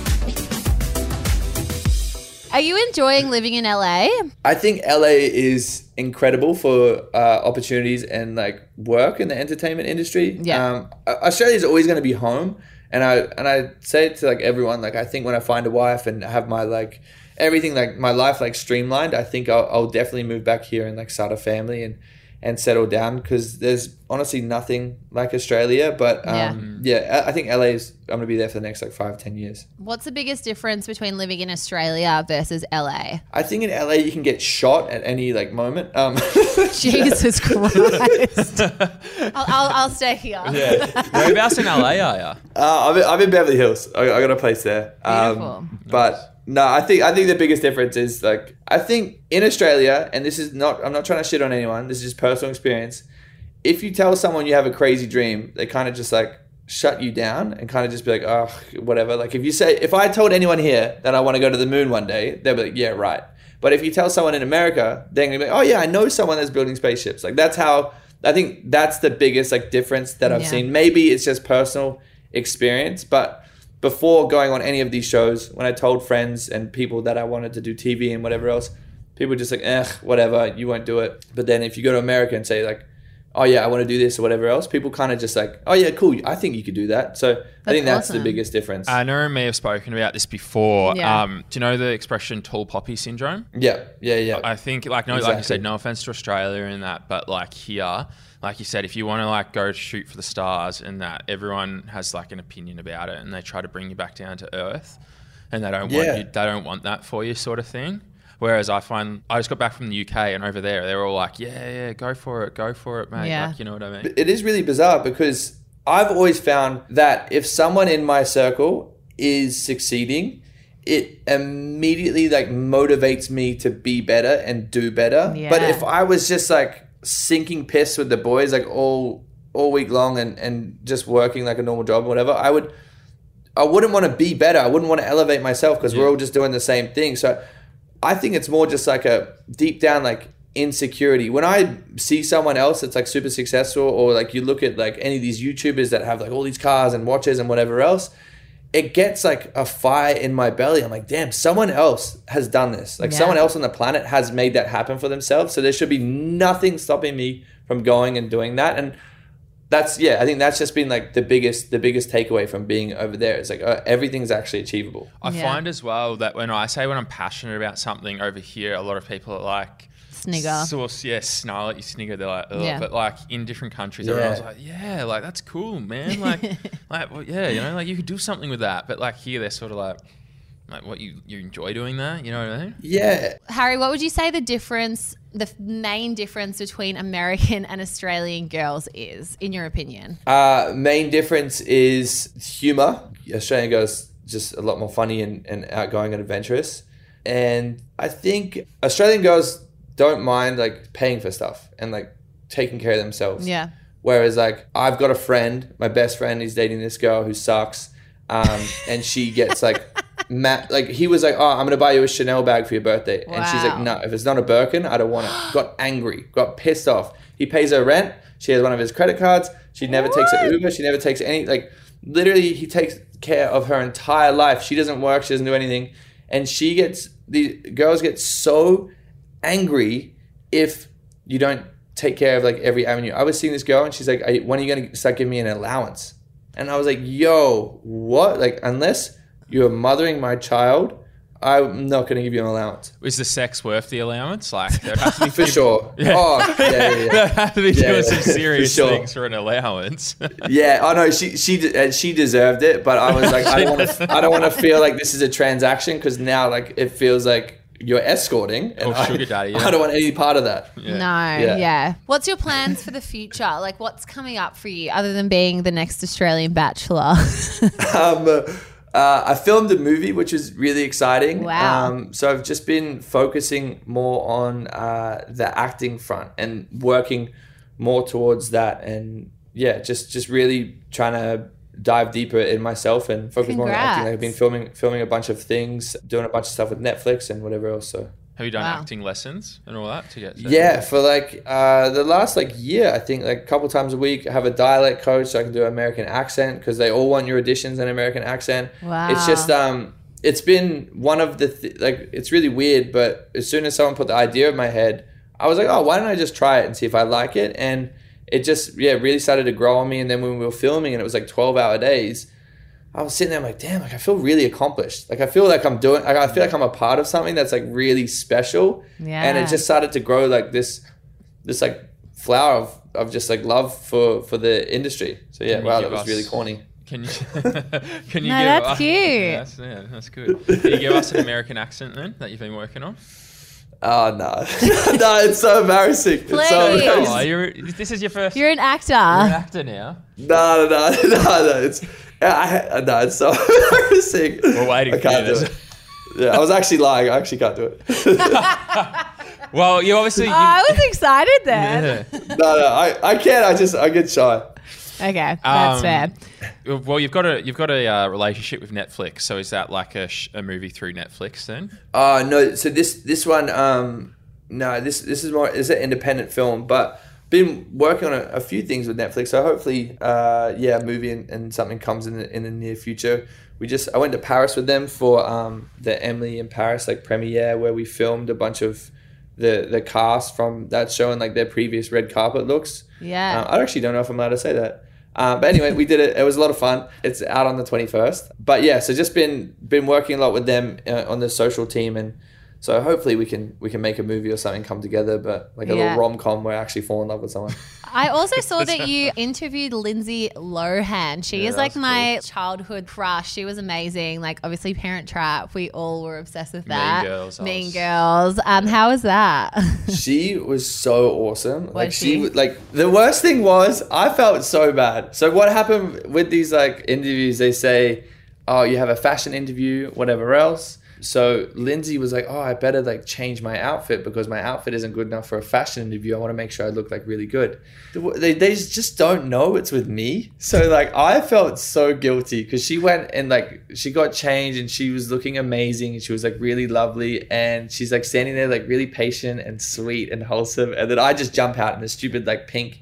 Are you enjoying living in LA? I think LA is incredible for uh, opportunities and like work in the entertainment industry. Yeah. Um, Australia is always going to be home, and I and I say it to like everyone. Like I think when I find a wife and have my like everything like my life like streamlined, I think I'll, I'll definitely move back here and like start a family and and settle down because there's honestly nothing like Australia. But um, yeah. I I think LA is. I'm gonna be there for the next like five, ten years. What's the biggest difference between living in Australia versus LA? I think in LA you can get shot at any like moment. Um, [laughs] Jesus [laughs] Christ. [laughs] I'll, I'll, I'll stay here. yeah. Whereabouts in LA are you? Uh, I'm, in, I'm in Beverly Hills. I, I got a place there. Beautiful. Um, but no, I think I think the biggest difference is like I think in Australia, and this is not I'm not trying to shit on anyone. This is just personal experience. If you tell someone you have a crazy dream, they kind of just like shut you down and kind of just be like, oh, whatever. Like if you say, if I told anyone here that I want to go to the moon one day, they'll be like, yeah, right. But if you tell someone in America, they're gonna be like, oh yeah, I know someone that's building spaceships. Like that's how I think that's the biggest like difference that I've Yeah. seen. Maybe it's just personal experience, but before going on any of these shows, when I told friends and people that I wanted to do TV and whatever else, people were just like, eh, whatever, you won't do it. But then if you go to America and say like, oh yeah, I want to do this or whatever else, people kind of just like, oh yeah, cool, I think you could do that. So I think that's the biggest difference. I know may have spoken about this before. Yeah. Um, do you know the expression tall poppy syndrome? yeah, yeah, yeah. I think like no, like you said, no offense to Australia and that, but like here, like you said, if you want to like go shoot for the stars and that, everyone has like an opinion about it, and they try to bring you back down to earth, and they don't Yeah. want you, they don't want that for you, sort of thing. Whereas I find I just got back from the UK and over there, they're all like, yeah, yeah, go for it, go for it, mate. Yeah. Like, you know what I mean? it is really bizarre because I've always found that if someone in my circle is succeeding, it immediately like motivates me to be better and do better. But if I was just like sinking piss with the boys like all all week long and and just working like a normal job or whatever, I would I wouldn't want to be better. I wouldn't want to elevate myself because we're all just doing the same thing. So I think it's more just like a deep down like insecurity. When I see someone else that's like super successful, or like you look at like any of these YouTubers that have like all these cars and watches and whatever else, it gets like a fire in my belly. I'm like, damn, someone else has done this. Like Yeah. someone else on the planet has made that happen for themselves. So there should be nothing stopping me from going and doing that. And that's yeah, I think that's just been like the biggest the biggest takeaway from being over there. It's like uh, everything's actually achievable. I Yeah. find as well that when I say when I'm passionate about something over here, a lot of people are like, Snigger. Sort of, yeah, snarl at you, snigger. They're like, Ugh. Yeah. but like in different countries, Yeah. everyone's like, yeah, like that's cool, man. Like, [laughs] like, well, yeah, you know, like you could do something with that. But like here, they're sort of like, like, what you you enjoy doing that? You know what I mean? Yeah, Harry, what would you say the difference, the f- main difference between American and Australian girls is, in your opinion? Uh, main difference is humor. Australian girls just a lot more funny and, and outgoing and adventurous. And I think Australian girls don't mind like paying for stuff and like taking care of themselves. Yeah. Whereas like I've got a friend, my best friend, he's dating this girl who sucks, um, [laughs] and she gets like, ma- like he was like, oh, I'm gonna buy you a Chanel bag for your birthday, and she's like, no, if it's not a Birkin, I don't want it. Got [gasps] angry, got pissed off. He pays her rent. She has one of his credit cards. She never takes an Uber. She never takes any like. Literally, he takes care of her entire life. She doesn't work. She doesn't do anything, and she gets the girls get so angry if you don't take care of like every avenue. I was seeing this girl and she's like, "When are you gonna start giving me an allowance?" And I was like, "Yo, what? Like, unless you're mothering my child, I'm not gonna give you an allowance Is the sex worth the allowance? Like, there'd have to be [laughs] for sure." [laughs] Oh, yeah, yeah, yeah. [laughs] Have to be Yeah, doing yeah, some for serious sure. things for an allowance. yeah, I know she she uh, she deserved it, but I was like, I don't want to I don't want to feel like this is a transaction because now like it feels like you're escorting, and Or I, sugar daddy, yeah. [laughs] I don't want any part of that. Yeah. No, Yeah. yeah. What's your plans for the future? Like, what's coming up for you other than being the next Australian Bachelor? [laughs] um, uh, I filmed a movie, which is really exciting. Wow. Um, so I've just been focusing more on uh, the acting front and working more towards that, and yeah, just just really trying to dive deeper in myself and focus more on acting. Like I've been filming filming a bunch of things, doing a bunch of stuff with Netflix and whatever else. So Have you done Wow. acting lessons and all that to get? To yeah, for like uh, the last like year, I think like a couple times a week, I have a dialect coach so I can do American accent because they all want your auditions in American accent. Wow. It's just um, it's been one of the th- like it's really weird, but as soon as someone put the idea in my head, I was like, oh, why don't I just try it and see if I like it? And it just yeah really started to grow on me. And then when we were filming and it was like twelve hour days. I was sitting there, I'm like, damn, like I feel really accomplished. Like I feel like I'm doing, like, I feel like I'm a part of something that's like really special. Yeah. And it just started to grow like this, this like flower of, of just like love for for the industry. So yeah, wow, that was us- really corny. Can you? [laughs] [laughs] can you No, give that's us- cute. Yeah, that's, yeah, that's good. Can you give us an American accent then that you've been working on? Oh no, [laughs] no, it's so embarrassing. It's so Please. Oh, you're, this is your first. You're an actor. you're an actor now. No, no, no, [laughs] no, no. It's I, no, it's so [laughs] embarrassing. We're waiting I can't you. do it. Yeah, I was actually lying. I actually can't do it. Well, you obviously. Oh, you, Oh, I was excited then. Yeah. no, no, I, I can't. I just I get shy. Okay, that's Um, fair. Well, you've got a you've got a uh, relationship with Netflix. So is that like a, sh- a movie through Netflix then? Uh no. So this this one, um, no, this this is more. It's an independent film, but been working on a, a few things with Netflix. So hopefully, uh, yeah, a movie and, and something comes in the in the near future. We just I went to Paris with them for um the Emily in Paris like premiere where we filmed a bunch of the the cast from that show and like their previous red carpet looks. Yeah. Uh, I actually don't know if I'm allowed to say that. Um, but anyway, we did it. It was a lot of fun. It's out on the 21st. But yeah, so just been been working a lot with them uh, on the social team, and so hopefully we can we can make a movie or something come together. But like a Yeah. little rom com where I actually fall in love with someone. I also saw [laughs] that you interviewed Lindsay Lohan. She Yeah, is like that's my childhood crush. She was amazing. Like obviously Parent Trap. We all were obsessed with that. Mean that. Girls, Mean was- Girls. Um, how was that? [laughs] she was so awesome. like she? she? like the worst thing was I felt so bad. So what happened with these like interviews? They say, "Oh, you have a fashion interview, whatever else." So Lindsay was like, "Oh, I better like change my outfit because my outfit isn't good enough for a fashion interview. I want to make sure I look like really good." They, they just don't know it's with me. So like I felt so guilty because she went and like she got changed and she was looking amazing and she was like really lovely and she's like standing there like really patient and sweet and wholesome and then I just jump out in a stupid like pink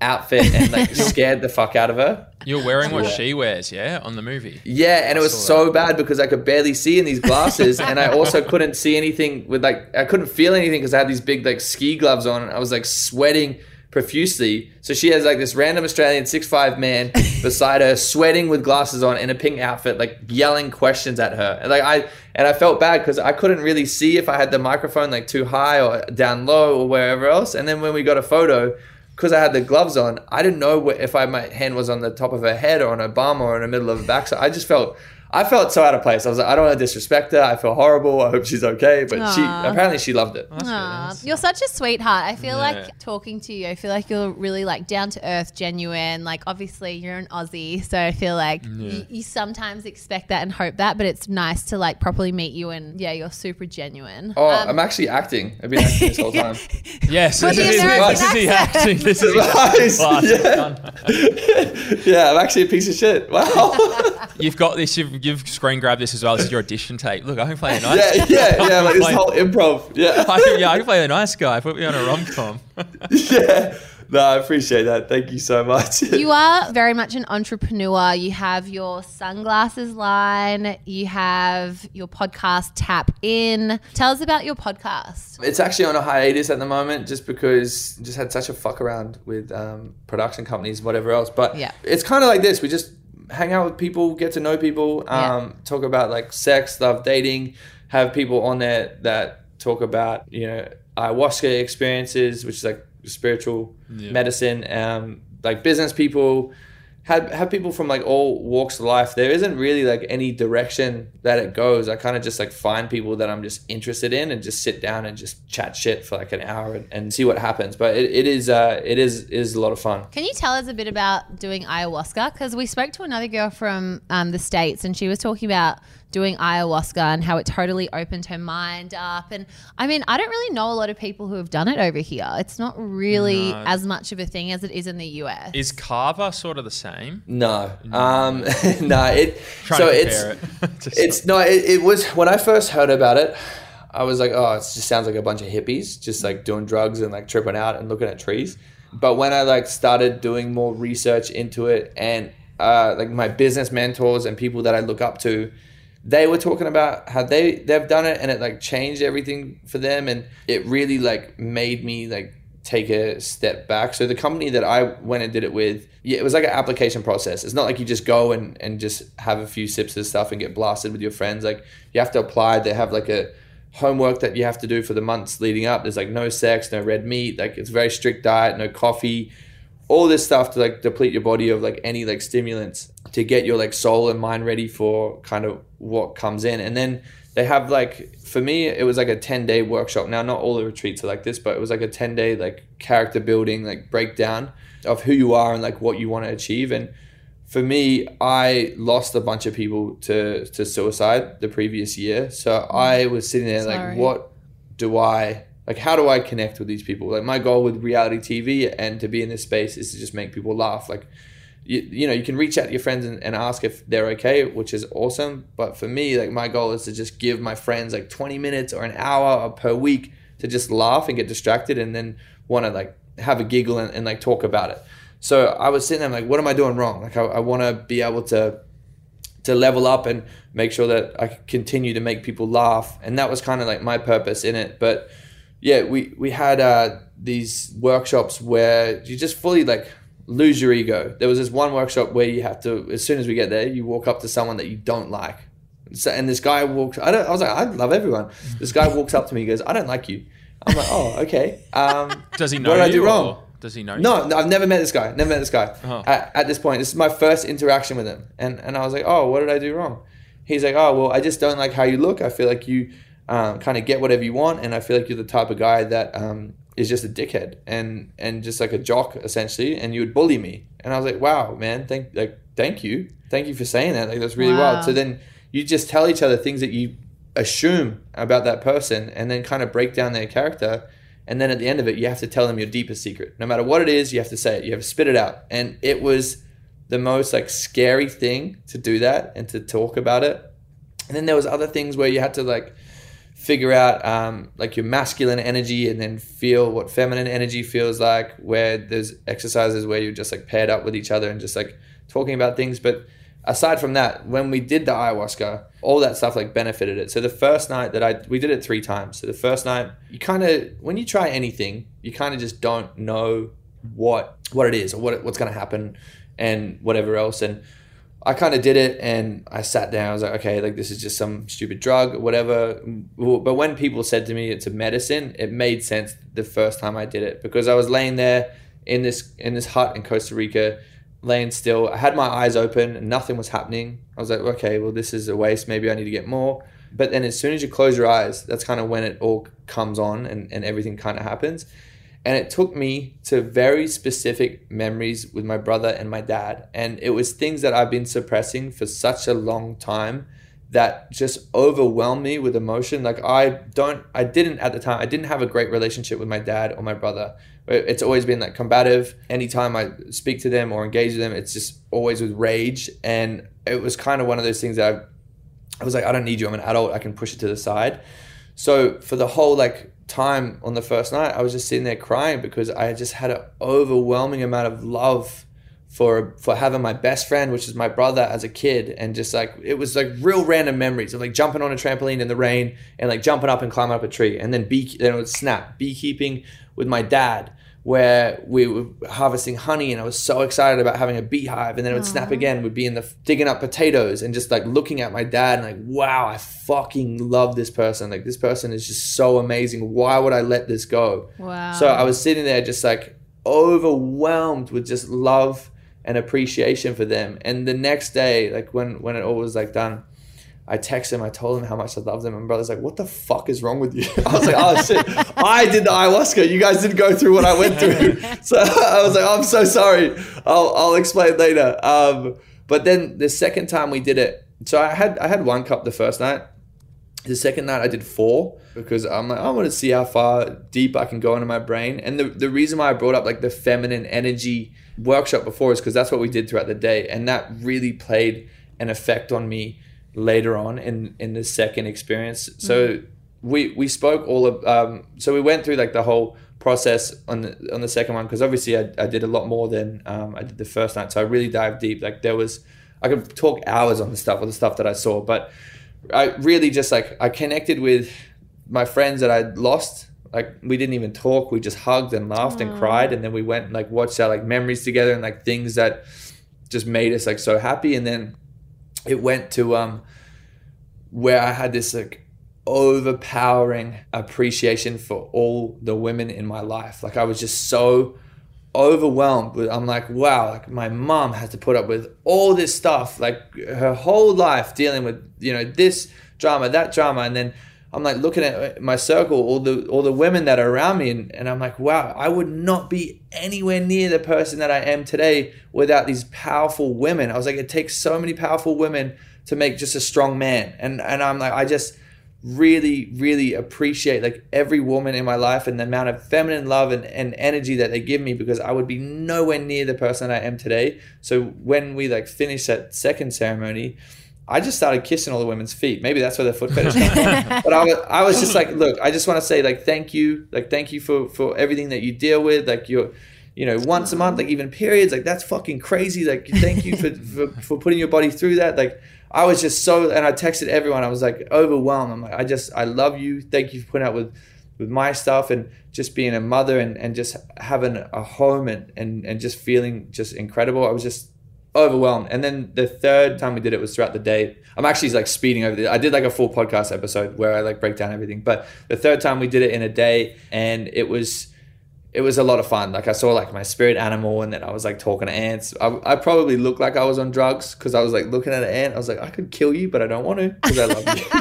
outfit and like [laughs] scared the fuck out of her. You're wearing what Yeah. she wears, yeah, on the movie. Yeah, and it was saw so bad because I could barely see in these glasses, and I also [laughs] couldn't see anything with like I couldn't feel anything because I had these big like ski gloves on, and I was like sweating profusely. So she has like this random Australian six five man [laughs] beside her, sweating with glasses on in a pink outfit, like yelling questions at her, and like I and I felt bad because I couldn't really see if I had the microphone like too high or down low or wherever else. And then when we got a photo, because I had the gloves on, I didn't know if I my hand was on the top of her head or on her bum or in the middle of her back. So I just felt, I felt so out of place. I was like, I don't want to disrespect her. I feel horrible. I hope she's okay. But she apparently she loved it. That's good, you're such a sweetheart. I feel Yeah. like talking to you, I feel like you're really like down to earth, genuine. Like obviously you're an Aussie, so I feel like you, you sometimes expect that and hope that, but it's nice to like properly meet you and yeah, you're super genuine. Oh, Um, I'm actually acting. I've been acting this whole time. [laughs] Yes, With this is, American this is the accent. acting. This is [laughs] Nice, yeah. [laughs] yeah, I'm actually a piece of shit. Wow. You've got this. You've, you've screen grabbed this as well. This is your audition tape. Look, I can play a nice. yeah, yeah, yeah. Like this Play- [laughs] whole improv. Yeah. [laughs] I can, yeah, I can play a nice guy. Put me on a rom com. [laughs] yeah. No, I appreciate that. Thank you so much. you are very much an entrepreneur. You have your sunglasses line, you have your podcast Tap In. Tell us about your podcast. It's actually on a hiatus at the moment just because just had such a fuck around with um, production companies, whatever else. But Yeah. it's kind of like this. We just hang out with people, get to know people, Yeah. um, talk about like sex, love, dating, have people on there that talk about, you know, ayahuasca experiences, which is like spiritual Yeah. medicine, um, like business people. Have, have people from like all walks of life. There isn't really like any direction that it goes. I kind of just like find people that I'm just interested in and just sit down and just chat shit for like an hour and, and see what happens. But it, it is uh, it is is a lot of fun. Can you tell us a bit about doing ayahuasca? Because we spoke to another girl from um, the States and she was talking about doing ayahuasca and how it totally opened her mind up. And I mean, I don't really know a lot of people who have done it over here. It's not really No. as much of a thing as it is in the US. Is kava sort of the same? No, um, [laughs] no. It so it's compare it. [laughs] it's no. It, it was when I first heard about it. I was like, oh, it just sounds like a bunch of hippies just like doing drugs and like tripping out and looking at trees. But when I like started doing more research into it and uh, like my business mentors and people that I look up to, they were talking about how they they've done it and it like changed everything for them and it really like made me like take a step back. So the company that I went and did it with, yeah, it was like an application process. It's not like you just go and, and just have a few sips of stuff and get blasted with your friends. Like you have to apply. They have like a homework that you have to do for the months leading up. There's like no sex, no red meat, like it's very strict diet, no coffee, all this stuff to like deplete your body of like any like stimulants to get your like soul and mind ready for kind of what comes in. And then they have like for me it was like a 10 day workshop. Now not all the retreats are like this, but it was like a 10 day like character building like breakdown of who you are and like what you want to achieve and for me, I lost a bunch of people to, to suicide the previous year. So I was sitting there Sorry. like, what do I like? How do I connect with these people? Like my goal with reality TV and to be in this space is to just make people laugh. Like, you, you know, you can reach out to your friends and, and ask if they're okay, which is awesome. But for me, like my goal is to just give my friends like 20 minutes or an hour per week to just laugh and get distracted and then want to like have a giggle and, and like talk about it. So I was sitting there like, what am I doing wrong? Like I, I want to be able to to level up and make sure that I continue to make people laugh, and that was kind of like my purpose in it. But yeah, we we had uh, these workshops where you just fully like lose your ego. There was this one workshop where you have to, as soon as we get there, you walk up to someone that you don't like. So, and this guy walks. I don't. I was like, I love everyone. This guy walks up to me. He goes, I don't like you. I'm like, oh, okay. Um, [laughs] Does he know what did I do or wrong? Does he know? No, no, I've never met this guy. Never met this guy. Oh. At, at this point, this is my first interaction with him, and and I was like, oh, what did I do wrong? He's like, oh, well, I just don't like how you look. I feel like you um, kind of get whatever you want, and I feel like you're the type of guy that um, is just a dickhead and and just like a jock essentially, and you would bully me. And I was like, wow, man, thank like thank you, thank you for saying that. Like that's really Wow. wild. So then you just tell each other things that you assume about that person, and then kind of break down their character. And then at the end of it, you have to tell them your deepest secret. No matter what it is, you have to say it. You have to spit it out. And it was the most like scary thing to do that and to talk about it. And then there was other things where you had to like figure out um, like your masculine energy and then feel what feminine energy feels like. Where there's exercises where you're just like paired up with each other and just like talking about things. But aside from that, when we did the ayahuasca, all that stuff like benefited it. So the first night that I we did it three times. So the first night, you kind of when you try anything, you kind of just don't know what what it is or what what's going to happen and whatever else. And I kind of did it and I sat down. I was like, okay, like this is just some stupid drug, or whatever. But when people said to me it's a medicine, it made sense the first time I did it because I was laying there in this in this hut in Costa Rica, laying still. I had my eyes open and nothing was happening. I was like, okay, well this is a waste. Maybe I need to get more. But then as soon as you close your eyes, that's kind of when it all comes on and, and everything kind of happens. And it took me to very specific memories with my brother and my dad. And it was things that I've been suppressing for such a long time that just overwhelmed me with emotion. Like I don't, I didn't at the time, I didn't have a great relationship with my dad or my brother. It's always been like combative. Anytime I speak to them or engage with them, it's just always with rage. And it was kind of one of those things that I, I was like, I don't need you. I'm an adult. I can push it to the side. So for the whole like time on the first night, I was just sitting there crying because I just had an overwhelming amount of love for for having my best friend, which is my brother, as a kid, and just like it was like real random memories of like jumping on a trampoline in the rain and like jumping up and climbing up a tree, and then bee then it would snap beekeeping with my dad. Where we were harvesting honey, and I was so excited about having a beehive, and then it would snap again. Would be in the digging up potatoes, and just like looking at my dad, and like, wow, I fucking love this person. Like this person is just so amazing. Why would I let this go? Wow. So I was sitting there just like overwhelmed with just love and appreciation for them. And the next day, like when when it all was like done, I texted him. I told him how much I loved him. And brother's like, "What the fuck is wrong with you?" [laughs] I was like, "Oh shit! I did the ayahuasca. You guys didn't go through what I went through." [laughs] So [laughs] I was like, "I'm so sorry. I'll I'll explain later." Um, but then the second time we did it, so I had I had one cup the first night. The second night I did four because I'm like, I want to see how far deep I can go into my brain. And the, the reason why I brought up like the feminine energy workshop before is because that's what we did throughout the day. And that really played an effect on me later on in, in the second experience. So we, we spoke all of, um, so we went through like the whole process on the, on the second one. Cause obviously I, I did a lot more than um, I did the first night. So I really dived deep. Like there was, I could talk hours on the stuff, or the stuff that I saw, but I really just like I connected with my friends that I'd lost. Like we didn't even talk. We just hugged and laughed and cried, and then we went and like watched our like memories together and like things that just made us like so happy. And then it went to um where I had this like overpowering appreciation for all the women in my life. Like I was just so overwhelmed with I'm like, wow, like my mom has to put up with all this stuff, like her whole life dealing with, you know, this drama, that drama, and then I'm like looking at my circle, all the all the women that are around me, and, and I'm like, wow, I would not be anywhere near the person that I am today without these powerful women. I was like, it takes so many powerful women to make just a strong man, and and I'm like, I just really really appreciate like every woman in my life and the amount of feminine love and, and energy that they give me because I would be nowhere near the person I am today. So when we like finish that second ceremony, I just started kissing all the women's feet. Maybe that's where the foot fetish comes from. [laughs] But I was, I was just like, look, I just want to say like thank you, like thank you for for everything that you deal with, like you're you know, once a month, like even periods, like that's fucking crazy. Like, thank you for, for, for putting your body through that. Like, I was just so, and I texted everyone. I was like overwhelmed. I'm like, I just, I love you. Thank you for putting up with, with my stuff and just being a mother and, and just having a home and, and, and just feeling just incredible. I was just overwhelmed. And then the third time we did it was throughout the day. I'm actually like speeding over. The, I did like a full podcast episode where I like break down everything. But the third time we did it in a day, and it was it was a lot of fun. Like I saw like my spirit animal, and then I was like talking to ants. I, I probably looked like I was on drugs because I was like looking at an ant. I was like, I could kill you, but I don't want to because I love you.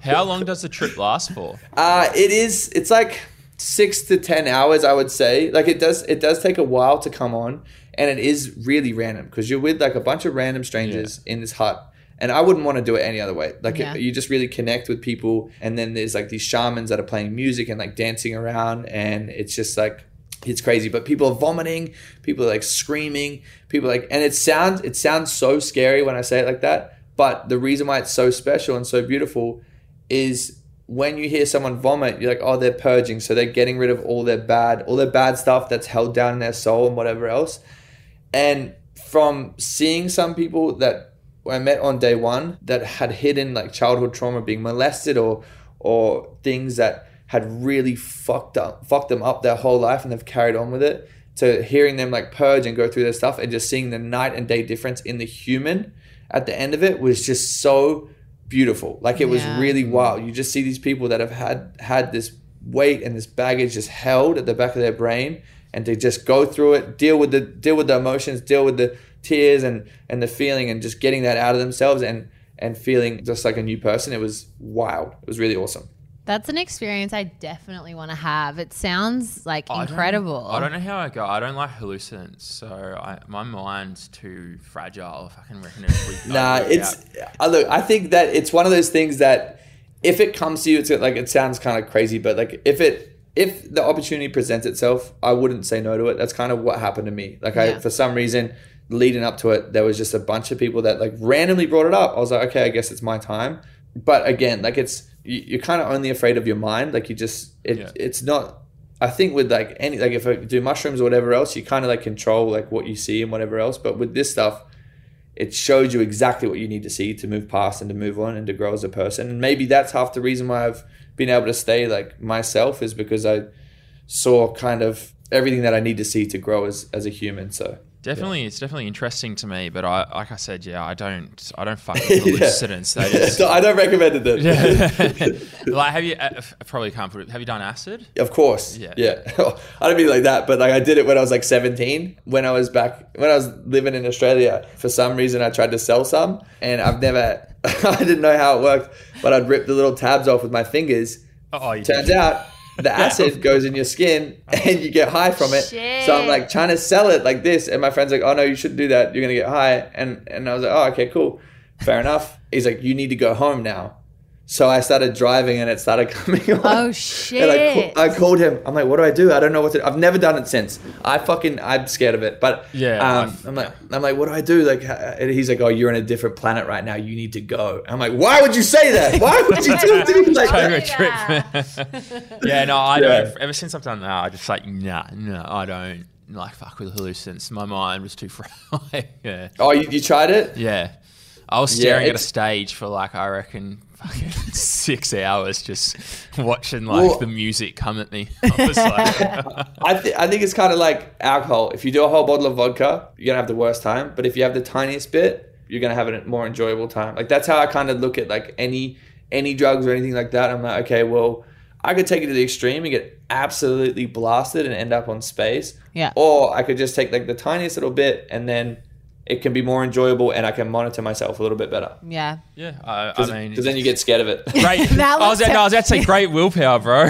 [laughs] How long does the trip last for? Uh, it is. It's like six to ten hours, I would say. Like it does. It does take a while to come on, and it is really random because you're with like a bunch of random strangers in this hut. And I wouldn't want to do it any other way. Like Yeah. it, you just really connect with people, and then there's like these shamans that are playing music and like dancing around, and it's just like it's crazy. But people are vomiting, people are like screaming, people are like, and it sounds it sounds so scary when I say it like that. But the reason why it's so special and so beautiful is when you hear someone vomit, you're like, oh, they're purging, so they're getting rid of all their bad, all their bad stuff that's held down in their soul and whatever else. And from seeing some people that I met on day one that had hidden like childhood trauma, being molested or or things that had really fucked up fucked them up their whole life and they've carried on with it, to hearing them like purge and go through their stuff and just seeing the night and day difference in the human at the end of it was just so beautiful. Like it was really wild. You just see these people that have had had this weight and this baggage just held at the back of their brain and to just go through it, deal with the deal with the emotions, deal with the tears and and the feeling and just getting that out of themselves and and feeling just like a new person. It was wild. It was really awesome. That's an experience I definitely want to have. It sounds like I don't- incredible. I don't know how I go. I don't like hallucinants, so I, my mind's too fragile. If I can reckon it. we- [laughs] Nah, it's. I look. I think that it's one of those things that if it comes to you, it's like it sounds kind of crazy, but like if it if the opportunity presents itself, I wouldn't say no to it. That's kind of what happened to me. Like Yeah. I, for some reason, leading up to it, there was just a bunch of people that like randomly brought it up. I was like, okay, I guess it's my time. But again, like it's you, you're kind of only afraid of your mind. Like you just it Yeah. it's not. I think with like any like if I do mushrooms or whatever else, you kind of like control like what you see and whatever else. But with this stuff, it shows you exactly what you need to see to move past and to move on and to grow as a person. And maybe that's half the reason why I've been able to stay like myself is because I saw kind of everything that I need to see to grow as, as a human. So Definitely, it's definitely interesting to me. But I, like I said, yeah, I don't, I don't fuck [laughs] with hallucinants. They just, [laughs] I don't recommend it. Then. [laughs] like, have you? uh, I probably can't put it. Have you done acid? Of course. Yeah. Yeah. I don't mean like that, but like I did it when I was like 17. When I was back, when I was living in Australia, for some reason I tried to sell some and I've never, [laughs] I didn't know how it worked, but I'd rip the little tabs off with my fingers. Oh, you Turns out the [laughs] acid goes in your skin oh. and you get high from it. So I'm like trying to sell it like this. And my friend's like, oh no, you shouldn't do that. You're going to get high. And, and I was like, oh, okay, cool. Fair enough. He's like, you need to go home now. So I started driving and it started [laughs] coming on. Oh And I, shit! ca- I called him. I'm like, what do I do? I don't know what to. Do. I've never done it since. I fucking I'm scared of it. But Yeah, um, I've- I'm like, I'm like, what do I do? Like, and he's like, oh, you're in a different planet right now. You need to go. I'm like, why would you say that? Why would you do [laughs] things like that? a [laughs] trip. yeah, no, I Yeah. don't. Ever since I've done that, I just like, nah, no, I don't like fuck with hallucinants. My mind was too fried. yeah, Oh, you, you tried it? yeah. I was Yeah, staring at a stage for like I reckon fucking [laughs] six hours, just watching like Well- the music come at me. [laughs] I like, I, th- I think it's kind of like alcohol. If you do a whole bottle of vodka, you're gonna have the worst time. But if you have the tiniest bit, you're gonna have a more enjoyable time. Like that's how I kind of look at like any any drugs or anything like that. I'm like, okay, well, I could take it to the extreme and get absolutely blasted and end up on space. Yeah. Or I could just take like the tiniest little bit and then it can be more enjoyable and I can monitor myself a little bit better. Yeah. Yeah, I, I Because mean, then you get scared of it. [laughs] great. That I was, was no, I was about to say great willpower, bro. [laughs] I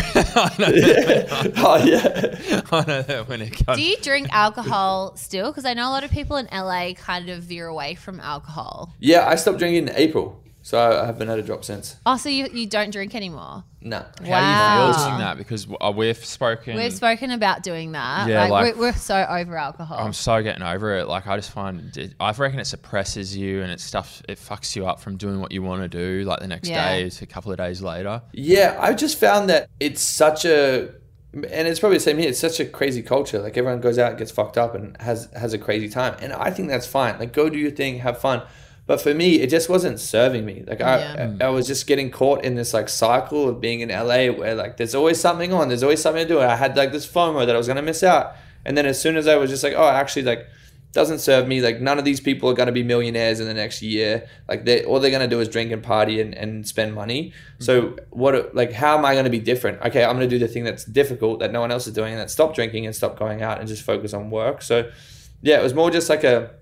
know that- oh yeah. I know that when it comes. Do you drink alcohol still? Because I know a lot of people in LA kind of veer away from alcohol. Yeah, I stopped drinking in April. So I haven't had a drop since. Oh, so you, you don't drink anymore? No. How do you Wow. feel doing that? Because uh, we've spoken. We've spoken about doing that. Yeah, like, like- we're, we're so over alcohol. I'm so getting over it. Like I just find, it, I reckon it suppresses you and it stuff. It fucks you up from doing what you want to do. Like the next Yeah. day to a couple of days later. Yeah, I just found that it's such a and it's probably the same here. It's such a crazy culture. Like everyone goes out and gets fucked up and has has a crazy time. And I think that's fine. Like go do your thing, have fun. But for me, it just wasn't serving me. Like I, Yeah. I, I was just getting caught in this like cycle of being in LA where like there's always something on, there's always something to do. I had like this FOMO that I was gonna miss out. And then as soon as I was just like, oh, actually, like doesn't serve me. Like none of these people are gonna be millionaires in the next year. Like they all they're gonna do is drink and party and, and spend money. Hmm. So what like how am I gonna be different? Okay, I'm gonna do the thing that's difficult that no one else is doing and that stop drinking and stop going out and just focus on work. So yeah, it was more just like a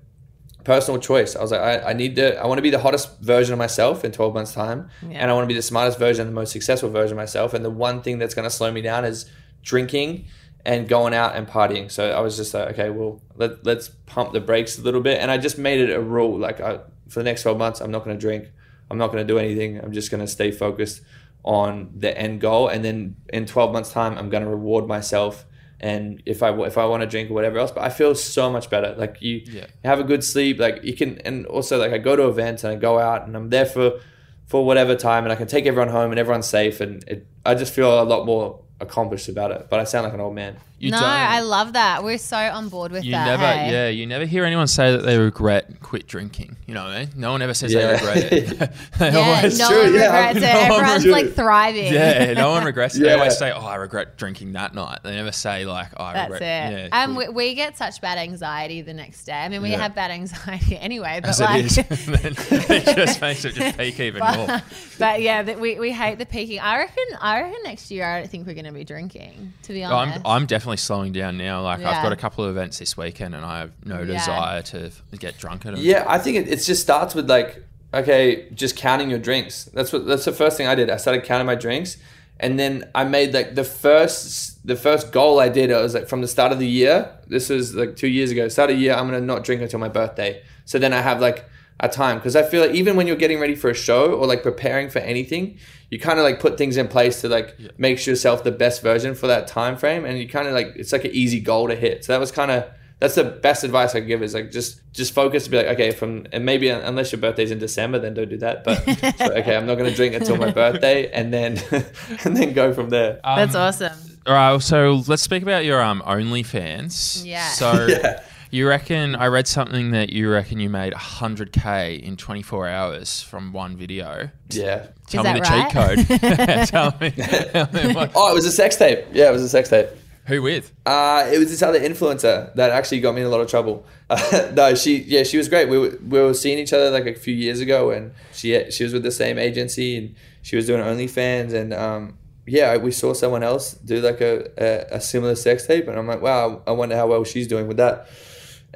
personal choice. I was like, I, I need to, I want to be the hottest version of myself in 12 months' time. Yeah. And I want to be the smartest version, the most successful version of myself. And the one thing that's going to slow me down is drinking and going out and partying. So I was just like, okay, well, let, let's pump the brakes a little bit. And I just made it a rule. Like, I, for the next 12 months, I'm not going to drink. I'm not going to do anything. I'm just going to stay focused on the end goal. And then in 12 months' time, I'm going to reward myself. And if I if I want to drink or whatever else, but I feel so much better. Like you, Yeah. have a good sleep. Like you can, and also like I go to events and I go out and I'm there for for whatever time, and I can take everyone home and everyone's safe, and it, I just feel a lot more accomplished about it. But I sound like an old man. You no, don't- I love that. We're so on board with You that. never, hey? yeah, you never hear anyone say that they regret quit drinking. You know what I mean? No one ever says Yeah. they regret it. [laughs] [laughs] they Yeah, always, no true, one yeah. regrets it. No one Everyone's regrets like thriving. yeah, no one regrets it. They always say, "Oh, I regret drinking that night." They never say like, "Oh, I That's regret." it. Yeah, and we, we get such bad anxiety the next day. I mean, we Yeah. have bad anxiety [laughs] anyway, but as like, it is, it just makes it just peak even more. but, but yeah, that we, we hate the peaking. I reckon. I reckon next year I don't think we're going to be drinking. To be honest, I'm, I'm definitely slowing down now. Like Yeah. I've got a couple of events this weekend, and I have no Yeah. desire to get drunk at them. Yeah, I think it, it just starts with like okay, just counting your drinks. That's what that's the first thing I did. I started counting my drinks, and then I made like the first the first goal I did. I was like from the start of the year. This was like two years ago. Start of year, I'm gonna not drink until my birthday. So then I have like a time because I feel like even when you're getting ready for a show or like preparing for anything, you kind of like put things in place to like make yourself the best version for that time frame, and you kind of like it's like an easy goal to hit. So that was kind of that's the best advice I could give is like just just focus to be like okay from and maybe unless your birthday's in December then don't do that but [laughs] so, okay I'm not gonna drink until my birthday and then [laughs] and then go from there. Um, That's awesome. All right, so let's speak about your um OnlyFans. Yeah. So [laughs] Yeah. You reckon I read something that you reckon you made 100k in 24 hours from one video. Yeah. Tell Is me the that cheat code. [laughs] [laughs] tell me, tell me what, Oh, it was a sex tape. Yeah, it was a sex tape. who with? Uh, it was this other influencer that actually got me in a lot of trouble. Uh, [laughs] no, she yeah, she was great. We were, we were seeing each other like a few years ago, and she she was with the same agency, and she was doing OnlyFans, and um, yeah, we saw someone else do like a, a, a similar sex tape, and I'm like, wow, I wonder how well she's doing with that.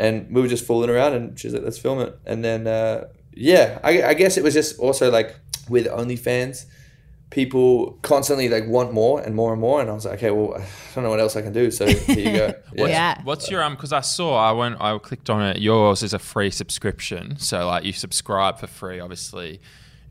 And we were just fooling around, and she's like, let's film it. And then uh, yeah, I, I guess it was just also like with OnlyFans people constantly like want more and more and more and I was like okay well I don't know what else I can do so here you go [laughs] What's, Yeah. What's your um? Because I saw I went I clicked on it. Yours is a free subscription, so like you subscribe for free, obviously,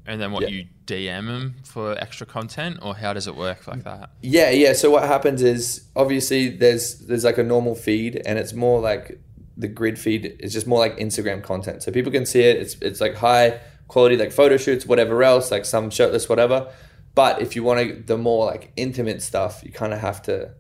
and then what Yeah. you DM them for extra content, or how does it work like that? Yeah, yeah. So what happens is obviously there's there's like a normal feed and it's more like the grid feed is just more like Instagram content. So people can see it. It's it's like high quality like photo shoots, whatever else, like some shirtless, whatever. But if you want to the more like intimate stuff, you kind of have to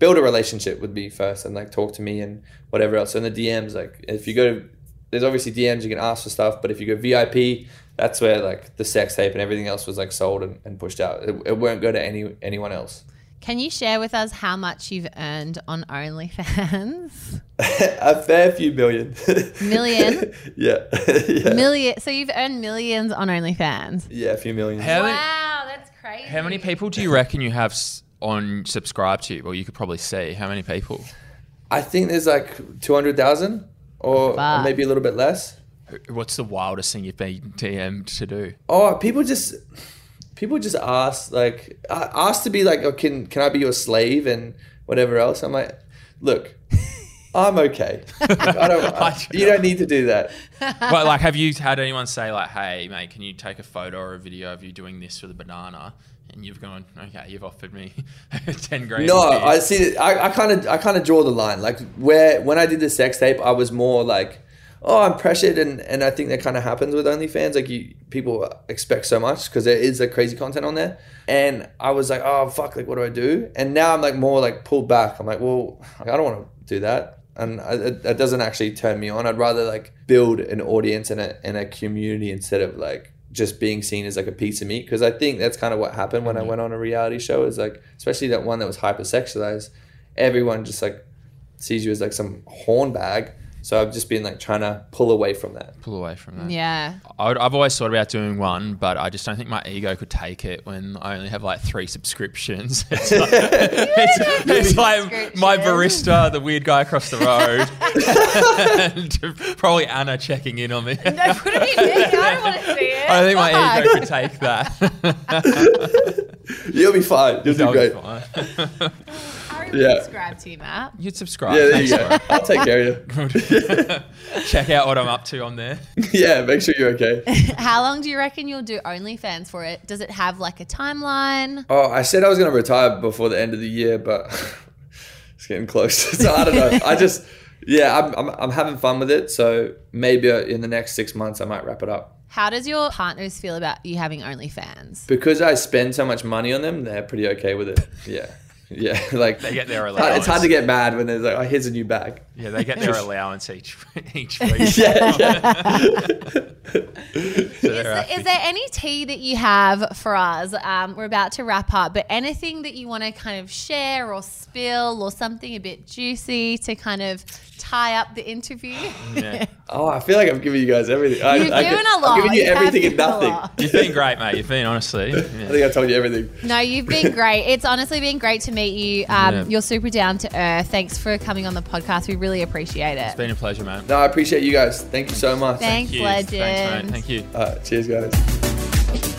build a relationship with me first and like talk to me and whatever else. So in the DMs, like if you go to there's obviously DMs you can ask for stuff, but if you go VIP, that's where like the sex tape and everything else was like sold and, and pushed out. It, it won't go to any anyone else. Can you share with us how much you've earned on OnlyFans? [laughs] a fair few million. Million? [laughs] yeah. [laughs] yeah. Million. So you've earned millions on OnlyFans. yeah, a few million. How many- Wow. How many people do you reckon you have on subscribe to you? Well, you could probably see how many people. I think there's like two hundred thousand, or, or maybe a little bit less. What's the wildest thing you've been DM'd to do? Oh, people just people just ask like ask to be like, oh, can can I be your slave and whatever else? I'm like, look, [laughs] I'm okay. Like, I don't. [laughs] I- you don't need to do that. [laughs] but like, have you had anyone say like, "Hey, mate, can you take a photo or a video of you doing this with a banana?" And you've gone, "Okay, you've offered me ten grand." No. I see. I kind of I kind of draw the line. Like where when I did the sex tape, I was more like, oh, I'm pressured, and and I think that kind of happens with OnlyFans. Like you people expect so much because there is like crazy content on there, and I was like, oh fuck, like what do I do? And now I'm like more like pulled back. I'm like, well, I don't want to do that. And I, it, that doesn't actually turn me on. I'd rather like build an audience and a, and a community instead of like just being seen as like a piece of meat because I think that's kind of what happened when I mm-hmm. went on a reality show is like especially that one that was hypersexualized everyone just like sees you as like some horn bag so I've just been like trying to pull away from that pull away from that. Yeah. I would, I've always thought about doing one, but I just don't think my ego could take it when I only have like three subscriptions. [laughs] It's [laughs] like, it's, it's like my barista, the weird guy across the road, [laughs] and probably Anna checking in on me. No, put it in me. I don't want to see it. I think my Fuck. ego could take that. you'll be fine you'll do That'll be great fine. Harry Yeah. subscribe to you, Matt. You'd subscribe. yeah there you go I'll take care of bro. [laughs] [laughs] Check out what I'm up to on there. [laughs] yeah make sure you're okay How long do you reckon you'll do OnlyFans for it? Does it have like a timeline? oh I said I was gonna retire before the end of the year but it's getting close so I don't know I just yeah I'm, I'm, I'm having fun with it so maybe in the next six months I might wrap it up How does your partners feel about you having OnlyFans? because I spend so much money on them, they're pretty okay with it. Yeah, yeah. [laughs] Like They get their it's hard- it's hard to get mad when there's like, oh, here's a new bag. Yeah, they get their allowance each [laughs] each week. [laughs] Yeah, yeah. Is, there- is there any tea that you have for us? Um, we're about to wrap up, but anything that you want to kind of share or spill or something a bit juicy to kind of tie up the interview? Yeah. Oh, I feel like I've given you guys everything. I, You've I given could- a lot. I've given you have everything and nothing. You've been great, mate. You've been honestly. I think I told you everything. No, you've been great. It's honestly been great to meet you. Um, Yeah. You're super down to earth. Thanks for coming on the podcast. We really appreciate it. It's been a pleasure, man. No, I appreciate you guys. Thank you so much. Thanks, Thank you. legend. Thanks, mate. Thank you. Uh, cheers, guys.